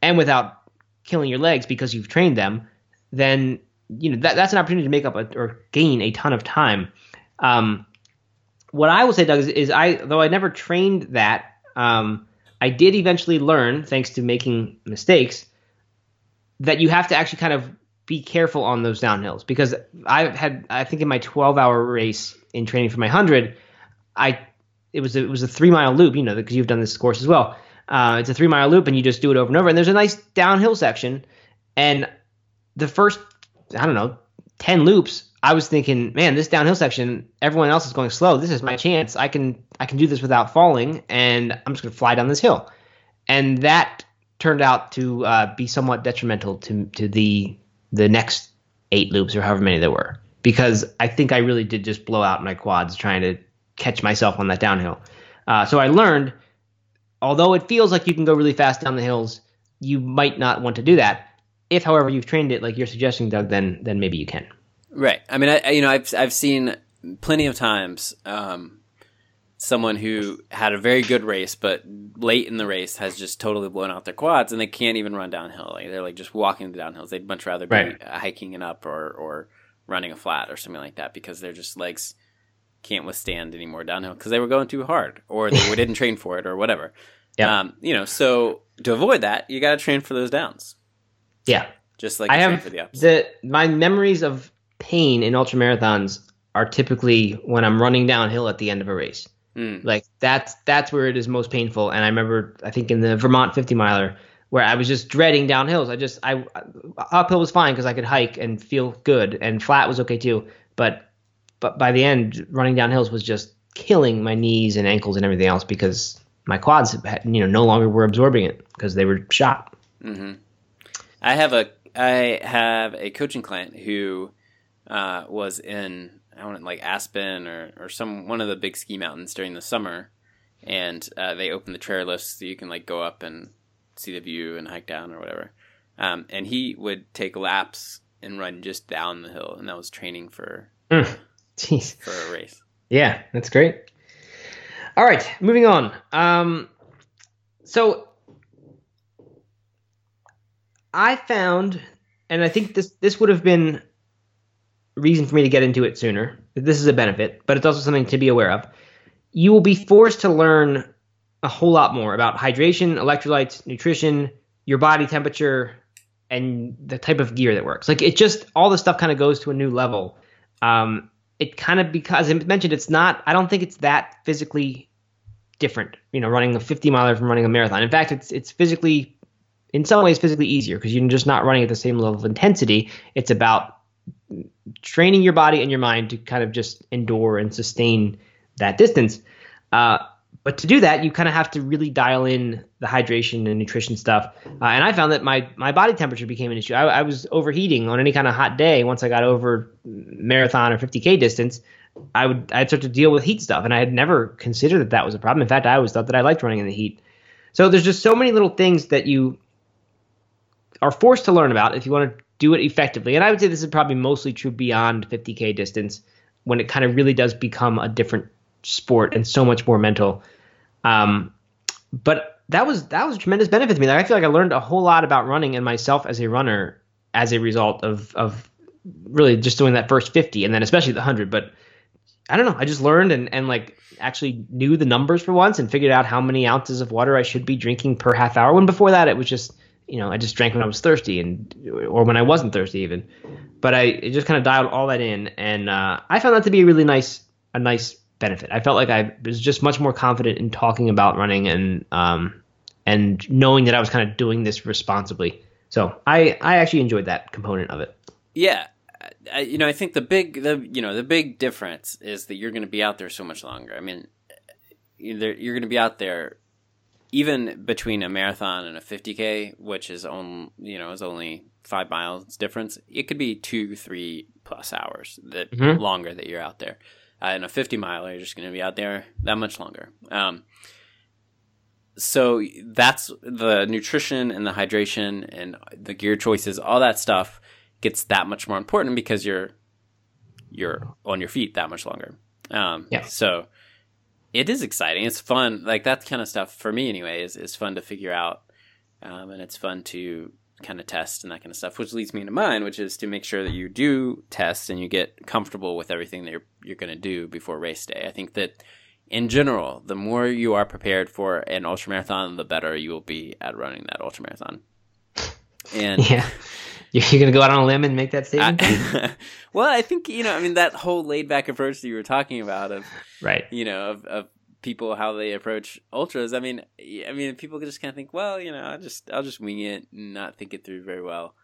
and without killing your legs because you've trained them, then you know that that's an opportunity to make up a, or gain a ton of time. Um, what I will say, Doug, is, is I though I never trained that, um, I did eventually learn, thanks to making mistakes, that you have to actually kind of be careful on those downhills because I've had I think in my 12 hour race in training for my hundred, I it was a, it was a three mile loop, you know, because you've done this course as well. Uh, it's a three mile loop, and you just do it over and over. And there's a nice downhill section, and the first I don't know, 10 loops, I was thinking, man, this downhill section, everyone else is going slow. This is my chance. I can I can do this without falling and I'm just going to fly down this hill. And that turned out to uh, be somewhat detrimental to to the the next 8 loops or however many there were because I think I really did just blow out my quads trying to catch myself on that downhill. Uh, so I learned although it feels like you can go really fast down the hills, you might not want to do that. If, however, you've trained it like you're suggesting, Doug, then then maybe you can. Right. I mean, I, you know, I've I've seen plenty of times um, someone who had a very good race, but late in the race has just totally blown out their quads, and they can't even run downhill. Like they're like just walking the downhills. They'd much rather be Right. hiking it up or or running a flat or something like that because their just legs can't withstand any more downhill because they were going too hard or they didn't train for it or whatever. Yeah. Um, you know, so to avoid that, you got to train for those downs, Yeah, just like I have for the the my memories of pain in ultra marathons are typically when I'm running downhill at the end of a race. Mm. Like that's that's where it is most painful. And I remember I think in the Vermont 50 miler where I was just dreading downhills. I just I uphill was fine because I could hike and feel good, and flat was okay too. But but by the end, running downhills was just killing my knees and ankles and everything else because my quads had, you know no longer were absorbing it because they were shot. hmm I have a I have a coaching client who uh, was in I don't know, like Aspen or or some one of the big ski mountains during the summer, and uh, they opened the trail lifts so you can like go up and see the view and hike down or whatever. Um, and he would take laps and run just down the hill, and that was training for Mm. For a race. Yeah, that's great. All right, moving on. Um, so I found, and I think this this would have been reason for me to get into it sooner. This is a benefit, but it's also something to be aware of. You will be forced to learn a whole lot more about hydration, electrolytes, nutrition, your body temperature, and the type of gear that works. Like it just all the stuff kind of goes to a new level. Um, it kind of because I mentioned it's not. I don't think it's that physically different. You know, running a 50 miler from running a marathon. In fact, it's it's physically in some ways physically easier because you're just not running at the same level of intensity. It's about training your body and your mind to kind of just endure and sustain that distance. Uh, but to do that, you kind of have to really dial in the hydration and nutrition stuff. Uh, and I found that my my body temperature became an issue. I, I, was overheating on any kind of hot day. Once I got over marathon or 50k distance, I would I'd start to deal with heat stuff, and I had never considered that that was a problem. In fact, I always thought that I liked running in the heat. So there's just so many little things that you are forced to learn about if you want to do it effectively. And I would say this is probably mostly true beyond 50k distance when it kind of really does become a different sport and so much more mental. Um, but that was that was a tremendous benefit to me. Like, I feel like I learned a whole lot about running and myself as a runner as a result of of really just doing that first 50 and then especially the 100. But I don't know. I just learned and and like actually knew the numbers for once and figured out how many ounces of water I should be drinking per half hour. When before that it was just you know I just drank when I was thirsty and or when I wasn't thirsty even. But I just kind of dialed all that in and uh, I found that to be a really nice a nice benefit. I felt like I was just much more confident in talking about running and um, and knowing that I was kind of doing this responsibly. So I I actually enjoyed that component of it. Yeah, I, you know I think the big the you know the big difference is that you're going to be out there so much longer. I mean, you're, you're going to be out there even between a marathon and a 50k, which is on you know is only five miles difference. It could be two, three plus hours that mm-hmm. longer that you're out there uh, in a 50 miler, you're just going to be out there that much longer. Um, so that's the nutrition and the hydration and the gear choices, all that stuff gets that much more important because you're you're on your feet that much longer. Um, yeah. So it is exciting. It's fun. Like that kind of stuff for me anyway is, fun to figure out. Um, and it's fun to kind of test and that kind of stuff, which leads me into mine, which is to make sure that you do test and you get comfortable with everything that you're you're going to do before race day. I think that in general, the more you are prepared for an ultramarathon, the better you will be at running that ultramarathon. And yeah. You're to go out on a limb and make that statement? I, well, I think, you know, I mean, that whole laid back approach that you were talking about of, right. you know, of, of people how they approach ultras. I mean, I mean, people just kind of think, well, you know, I just I'll just wing it and not think it through very well.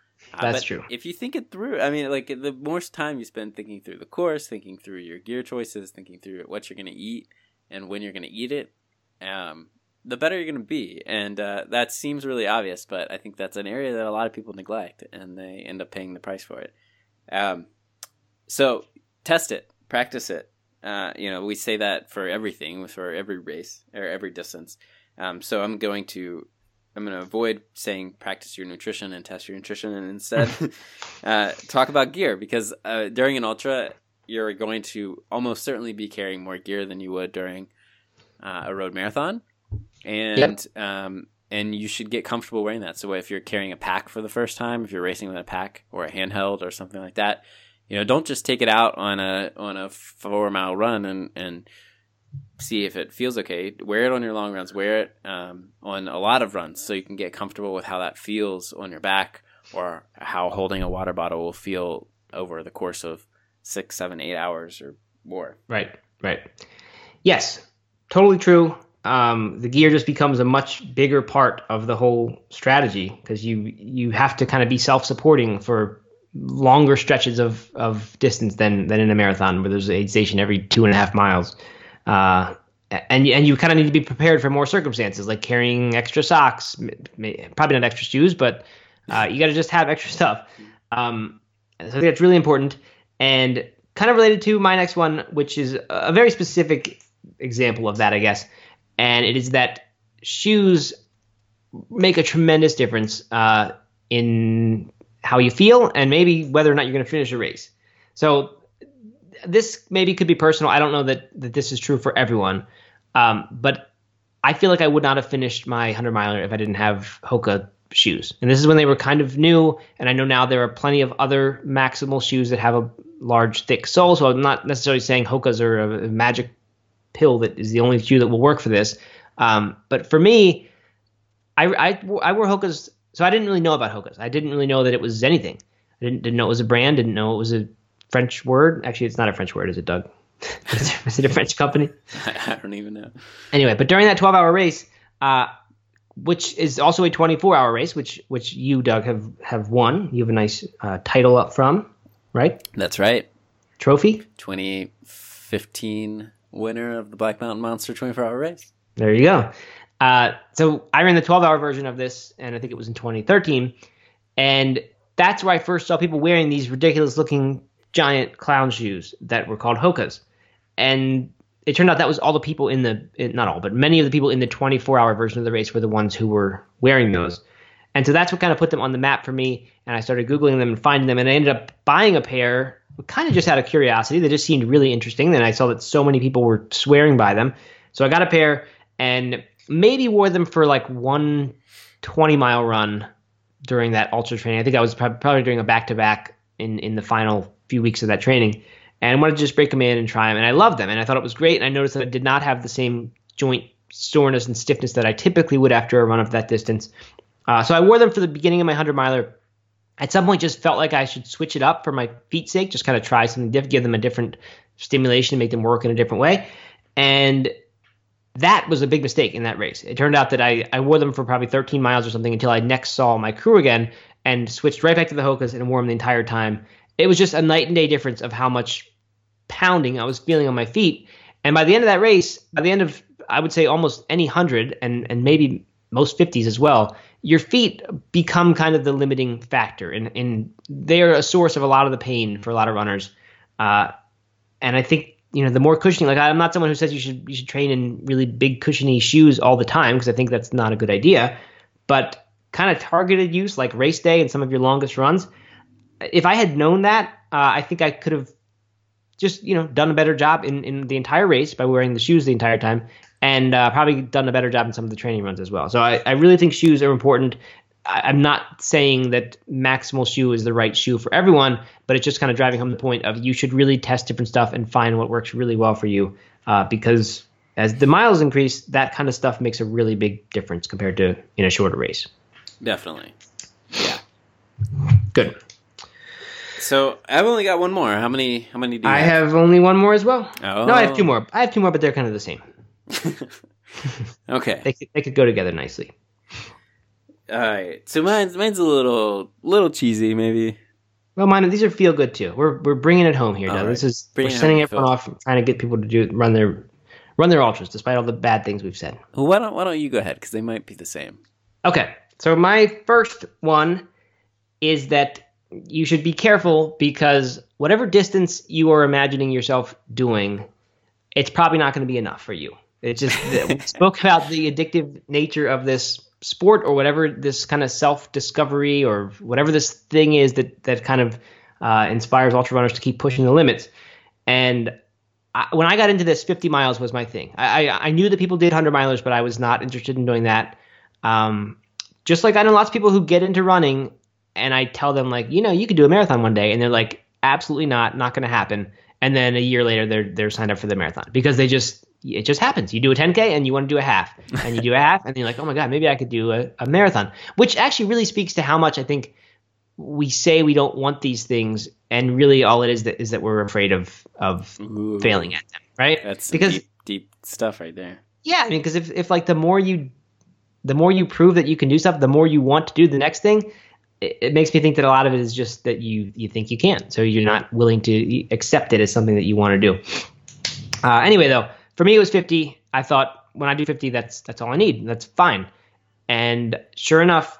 That's uh, true. If you think it through, I mean, like the more time you spend thinking through the course, thinking through your gear choices, thinking through what you're going to eat and when you're going to eat it, um, the better you're going to be. And uh, that seems really obvious, but I think that's an area that a lot of people neglect, and they end up paying the price for it. Um, so test it, practice it, uh, you know, we say that for everything, for every race or every distance. Um, so I'm going to I'm going to avoid saying practice your nutrition and test your nutrition, and instead uh, talk about gear because uh, during an ultra, you're going to almost certainly be carrying more gear than you would during uh, a road marathon, and yep. um, and you should get comfortable wearing that. So if you're carrying a pack for the first time, if you're racing with a pack or a handheld or something like that, you know, don't just take it out on a on a four mile run and and see if it feels okay. Wear it on your long runs. Wear it um, on a lot of runs so you can get comfortable with how that feels on your back or how holding a water bottle will feel over the course of six, seven, eight hours or more. Right, right. Yes, totally true. Um, the gear just becomes a much bigger part of the whole strategy because you you have to kind of be self supporting for longer stretches of, of distance than than in a marathon where there's a station every two and a half miles. Uh, and and you kind of need to be prepared for more circumstances like carrying extra socks, probably not extra shoes, but uh, you got to just have extra stuff. Um, so I think that's really important and kind of related to my next one, which is a very specific example of that, I guess. And it is that shoes make a tremendous difference uh, in how you feel and maybe whether or not you're going to finish a race. So this maybe could be personal. I don't know that, that this is true for everyone. Um, but I feel like I would not have finished my 100 miler if I didn't have Hoka shoes. And this is when they were kind of new. And I know now there are plenty of other Maximal shoes that have a large, thick sole. So I'm not necessarily saying Hokas are a magic pill that is the only shoe that will work for this. Um, but for me, I, I, I wore Hokas so I didn't really know about Hokas. I didn't really know that it was anything. I didn't, didn't know it was a brand. Didn't know it was a French word. Actually, it's not a French word, is it, Doug? is it a French company? I don't even know. Anyway, but during that 12 hour race, uh, which is also a 24 hour race, which which you Doug have have won. You have a nice uh, title up from, right? That's right. Trophy. 2015 winner of the Black Mountain Monster 24 hour race. There you go. Uh, so I ran the 12 hour version of this, and I think it was in 2013. And that's where I first saw people wearing these ridiculous looking giant clown shoes that were called Hokas. And it turned out that was all the people in the, not all, but many of the people in the 24 hour version of the race were the ones who were wearing those. And so that's what kind of put them on the map for me. And I started Googling them and finding them. And I ended up buying a pair kind of just out of curiosity. They just seemed really interesting. Then I saw that so many people were swearing by them. So I got a pair and maybe wore them for like one 20 mile run during that ultra training. I think I was probably doing a back to back in in the final few weeks of that training, and I wanted to just break them in and try them. And I loved them, and I thought it was great. And I noticed that I did not have the same joint soreness and stiffness that I typically would after a run of that distance. Uh, so I wore them for the beginning of my hundred miler. At some point, just felt like I should switch it up for my feet's sake, just kind of try something different, give them a different stimulation, to make them work in a different way. And that was a big mistake in that race. It turned out that I, I wore them for probably 13 miles or something until I next saw my crew again and switched right back to the Hokas and wore them the entire time. It was just a night and day difference of how much pounding I was feeling on my feet. And by the end of that race, by the end of I would say almost any hundred and and maybe most 50s as well, your feet become kind of the limiting factor, and and they're a source of a lot of the pain for a lot of runners. Uh, and I think you know the more cushioning like i'm not someone who says you should you should train in really big cushiony shoes all the time because i think that's not a good idea. But kind of targeted use like race day and some of your longest runs if i had known that uh, i think i could have just you know done a better job in, in the entire race by wearing the shoes the entire time and uh, probably done a better job in some of the training runs as well so I, I really think shoes are important I'm not saying that maximal shoe is the right shoe for everyone, but it's just kind of driving home the point of you should really test different stuff and find what works really well for you. Uh, because as the miles increase, that kind of stuff makes a really big difference compared to in a shorter race. Definitely. Yeah. Good. So I've only got one more. How many? How many do you I have? have only one more as well. Oh. No, I have two more. I have two more, but they're kind of the same. okay. They could, they could go together nicely. All right. So mine's mine's a little little cheesy, maybe. Well, mine these are feel good too. We're we're bringing it home here. Now right. this is Bringing we're sending everyone off, trying to get people to do run their run their ultras, despite all the bad things we've said. Well, why don't why don't you go ahead because they might be the same. Okay, so my first one is that you should be careful because whatever distance you are imagining yourself doing, it's probably not going to be enough for you. It's just we spoke about the addictive nature of this sport or whatever this kind of self discovery or whatever this thing is that that kind of uh, inspires ultra runners to keep pushing the limits. And I, when I got into this, 50 miles was my thing. I, I, I knew that people did 100 milers, but I was not interested in doing that. Um, just like I know lots of people who get into running, and I tell them like, you know, you could do a marathon one day, and they're like, absolutely not, not going to happen. And then a year later, they're they're signed up for the marathon because they just it just happens. You do a 10k and you want to do a half, and you do a half, and you're like, oh my god, maybe I could do a, a marathon, which actually really speaks to how much I think we say we don't want these things, and really all it is that is that we're afraid of of Ooh, failing at them, right? That's because deep, deep stuff right there. yeah, I mean, because if, if like the more you, the more you prove that you can do stuff, the more you want to do the next thing. It, it makes me think that a lot of it is just that you you think you can't, so you're not willing to accept it as something that you want to do. Uh, anyway, though, for me it was 50. I thought when I do 50, that's that's all I need. That's fine. And sure enough,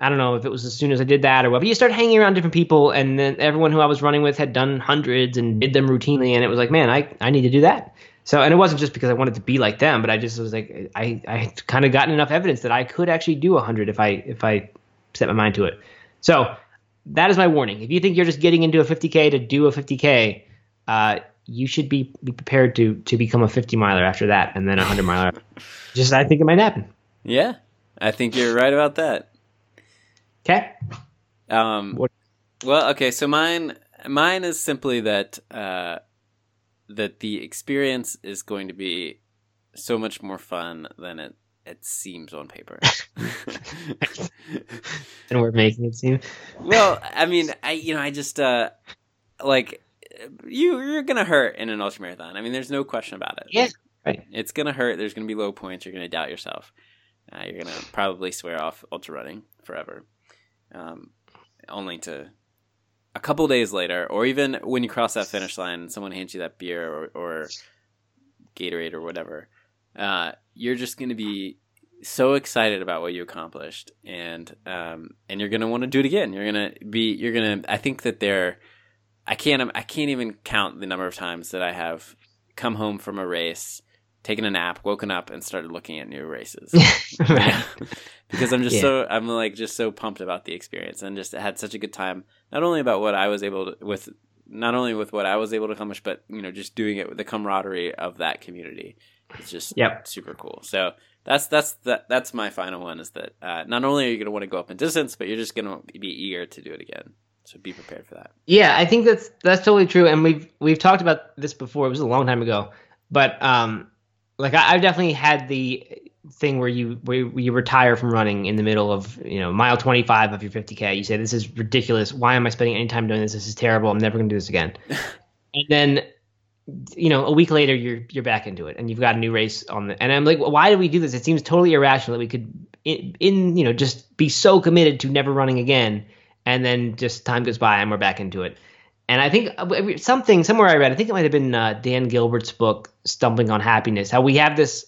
I don't know if it was as soon as I did that or what, but you start hanging around different people, and then everyone who I was running with had done hundreds and did them routinely, and it was like, man, I, I need to do that. So, and it wasn't just because I wanted to be like them, but I just was like, I, I had kind of gotten enough evidence that I could actually do 100 if I if I set my mind to it. So that is my warning. If you think you're just getting into a 50k to do a 50k, uh, you should be, be prepared to to become a 50 miler after that, and then a 100 miler. just I think it might happen. Yeah, I think you're right about that. Okay. Um, What- well, okay, so mine mine is simply that uh, that the experience is going to be so much more fun than it it seems on paper. And we're making it seem. well, I mean, I you know, I just uh, like you you're gonna hurt in an ultra marathon. I mean, there's no question about it. Yeah, right. It's gonna hurt. There's gonna be low points. You're gonna doubt yourself. uh, you're gonna probably swear off ultra running forever. Um, only to a couple days later, or even when you cross that finish line, and someone hands you that beer or, or Gatorade or whatever, uh, you're just gonna be so excited about what you accomplished, and um, and you're gonna want to do it again. You're gonna be, you're gonna. I think that there, I can't, I can't even count the number of times that I have come home from a race, taken a nap, woken up, and started looking at new races. right. because I'm just Yeah. so I'm like just so pumped about the experience and just had such a good time. Not only about what I was able to with not only with what I was able to accomplish, but you know just doing it with the camaraderie of that community. It's just Yep. super cool. So that's that's that that's my final one is that uh, not only are you going to want to go up in distance, but you're just going to be eager to do it again. So be prepared for that. Yeah, I think that's that's totally true, and we've we've talked about this before. It was a long time ago, but um, like I, I've definitely had the thing where you where you retire from running in the middle of you know mile 25 of your 50k. You say this is ridiculous. Why am I spending any time doing this? This is terrible. I'm never going to do this again. and then you know a week later you're you're back into it, and you've got a new race on the. And I'm like, well, why do we do this? It seems totally irrational that we could in, in you know just be so committed to never running again and then just time goes by and we're back into it. And I think uh, something somewhere I read, I think it might have been uh, Dan Gilbert's book, Stumbling on Happiness, how we have this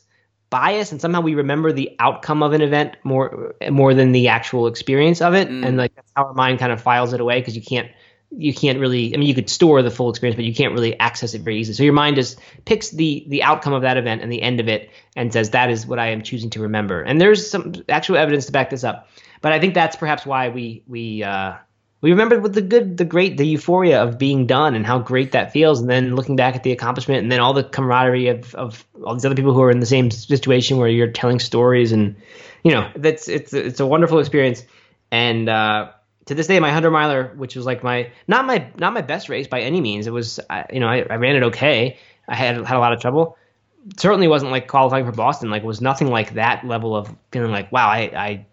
bias and somehow we remember the outcome of an event more more than the actual experience of it, Mm. and like that's how our mind kind of files it away because you can't you can't really I mean you could store the full experience, but you can't really access it very easily. So your mind just picks the the outcome of that event and the end of it and says that is what I am choosing to remember. And there's some actual evidence to back this up. But I think that's perhaps why we we uh, we remember with the good, the great, the euphoria of being done and how great that feels, and then looking back at the accomplishment, and then all the camaraderie of of all these other people who are in the same situation where you're telling stories, and you know that's it's it's a wonderful experience. And uh, to this day, my hundred miler, which was like my not my not my best race by any means, it was I, you know I, I ran it okay. I had had a lot of trouble. Certainly wasn't like qualifying for Boston. Like was nothing like that level of feeling like wow I I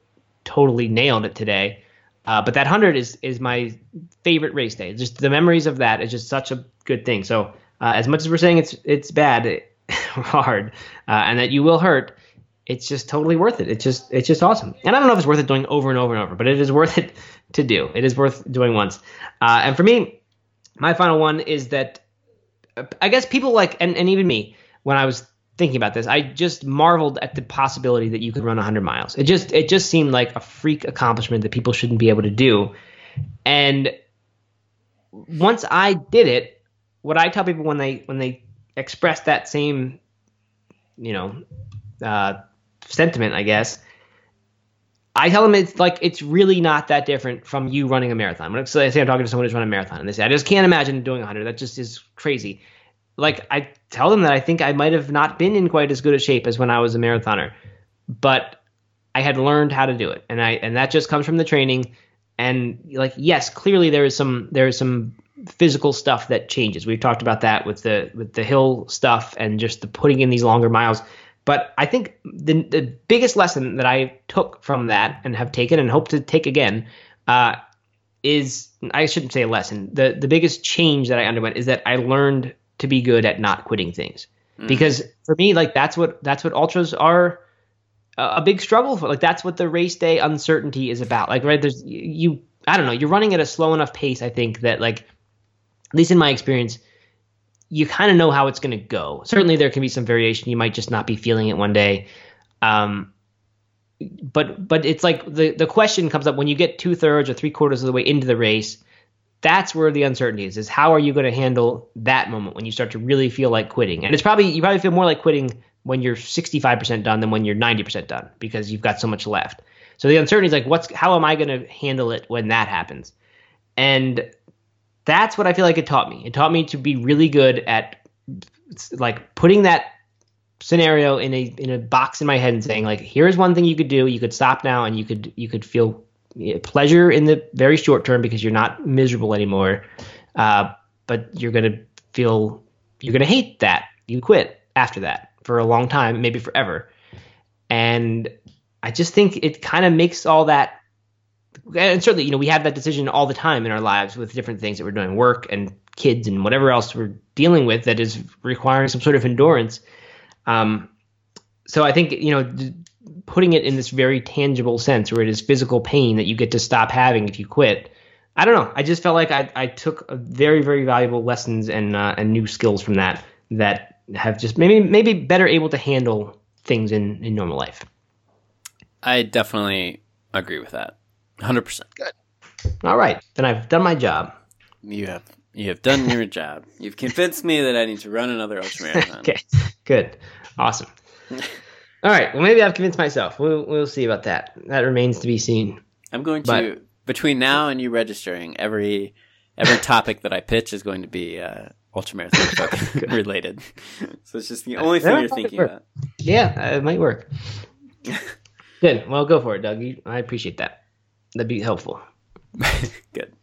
totally nailed it today. Uh, but that hundred is is my favorite race day. Just the memories of that is just such a good thing. So uh, as much as we're saying it's it's bad, it, hard, uh, and that you will hurt, it's just totally worth it. It's just it's just awesome. And I don't know if it's worth it doing over and over and over, but it is worth it to do. It is worth doing once. Uh, and for me, my final one is that uh, I guess people like and, and even me when I was thinking about this, I just marveled at the possibility that you could run 100 miles. It just it just seemed like a freak accomplishment that people shouldn't be able to do. And once I did it, what I tell people when they when they express that same, you know, uh, sentiment, I guess, I tell them it's like it's really not that different from you running a marathon. When I say I'm talking to someone who's running a marathon, and they say I just can't imagine doing 100. That just is crazy. Like I tell them that I think I might have not been in quite as good a shape as when I was a marathoner, but I had learned how to do it, and I and that just comes from the training. And like yes, clearly there is some there is some physical stuff that changes. We've talked about that with the with the hill stuff and just the putting in these longer miles. But I think the the biggest lesson that I took from that and have taken and hope to take again uh, is I shouldn't say a lesson. The the biggest change that I underwent is that I learned to be good at not quitting things. Because for me, like that's what that's what ultras are a a big struggle for. Like that's what the race day uncertainty is about. Like right there's you I don't know, you're running at a slow enough pace, I think, that like at least in my experience, you kind of know how it's going to go. Certainly, there can be some variation. You might just not be feeling it one day. Um, but but it's like the the question comes up when you get two thirds or three quarters of the way into the race. That's where the uncertainty is. Is how are you going to handle that moment when you start to really feel like quitting? And it's probably you probably feel more like quitting when you're 65% done than when you're 90% done because you've got so much left. So the uncertainty is like, what's how am I going to handle it when that happens? And that's what I feel like it taught me. It taught me to be really good at like putting that scenario in a in a box in my head and saying like here's one thing you could do you could stop now and you could you could feel pleasure in the very short term because you're not miserable anymore. Uh, but you're gonna feel you're gonna hate that. You quit after that for a long time maybe forever. And i just think it kind of makes all that and certainly you know we have that decision all the time in our lives with different things that we're doing work and kids and whatever else we're dealing with that is requiring some sort of endurance. Um, so I think you know putting it in this very tangible sense where it is physical pain that you get to stop having if you quit. I don't know. I just felt like I, I took a very very valuable lessons and uh, and new skills from that that have just maybe maybe better able to handle things in in normal life. I definitely agree with that. 100%. Good. All right, then I've done my job. You have you have done your job. You've convinced me that I need to run another ultramarathon. Okay, good, awesome. All right, well maybe I've convinced myself. We'll we'll see about that. That remains to be seen. I'm going to But- between now and you registering every every topic that I pitch is going to be uh, ultramarathon related. so it's just the only thing you're thinking work. about. Yeah, uh, it might work. good. Well, go for it, Doug. I appreciate that. That'd be helpful. Good.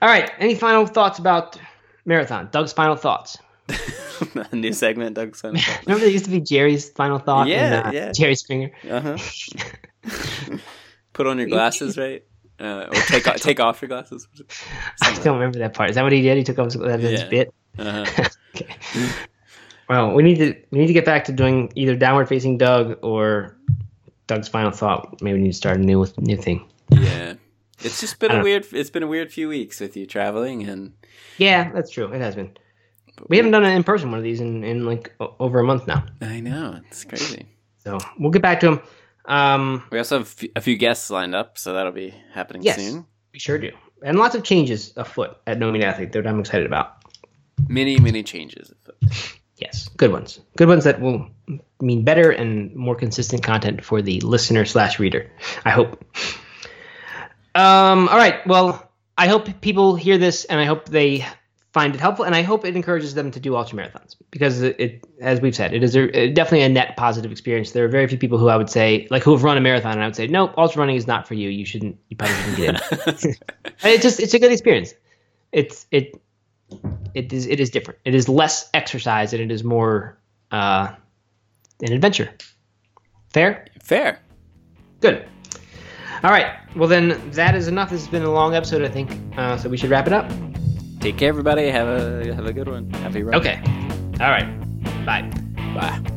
All right. Any final thoughts about marathon? Doug's final thoughts. A new segment, Doug Son. Remember there used to be Jerry's final thought. Yeah, and, uh, yeah. Jerry Springer. Uh huh. Put on your glasses, right? Uh, or take off, take off your glasses. I don't remember that part. Is that what he did? He took off his, that Yeah. bit. Uh-huh. okay. Well, we need to we need to get back to doing either downward facing Doug or Doug's final thought. Maybe we need to start a new new thing. Yeah. It's just been a weird. It's been a weird few weeks with you traveling, and Yeah, that's true. It has been. We haven't done an in person one of these in, in like over a month now. I know it's crazy. So we'll get back to them. Um, We also have a few guests lined up, so that'll be happening Yes. soon. we sure do. And lots of changes afoot at No Meat Athlete that I'm excited about. Many, many changes. afoot. Yes, good ones. Good ones that will mean better and more consistent content for the listener slash reader. I hope. Um, all right. Well, I hope people hear this and I hope they find it helpful and I hope it encourages them to do ultra marathons because it, it as we've said, it is a, definitely a net positive experience. There are very few people who I would say like who have run a marathon and I would say, nope, ultra running is not for you. You shouldn't. You probably shouldn't get in. it It's just it's a good experience. It's it it is it is different. It is less exercise and it is more uh, an adventure. Fair, Fair. good. All right. Well then, that is enough. This has been a long episode, I think. Uh, so we should wrap it up. Take care, everybody. Have a have a good one. Happy run. Okay. All right. Bye. Bye.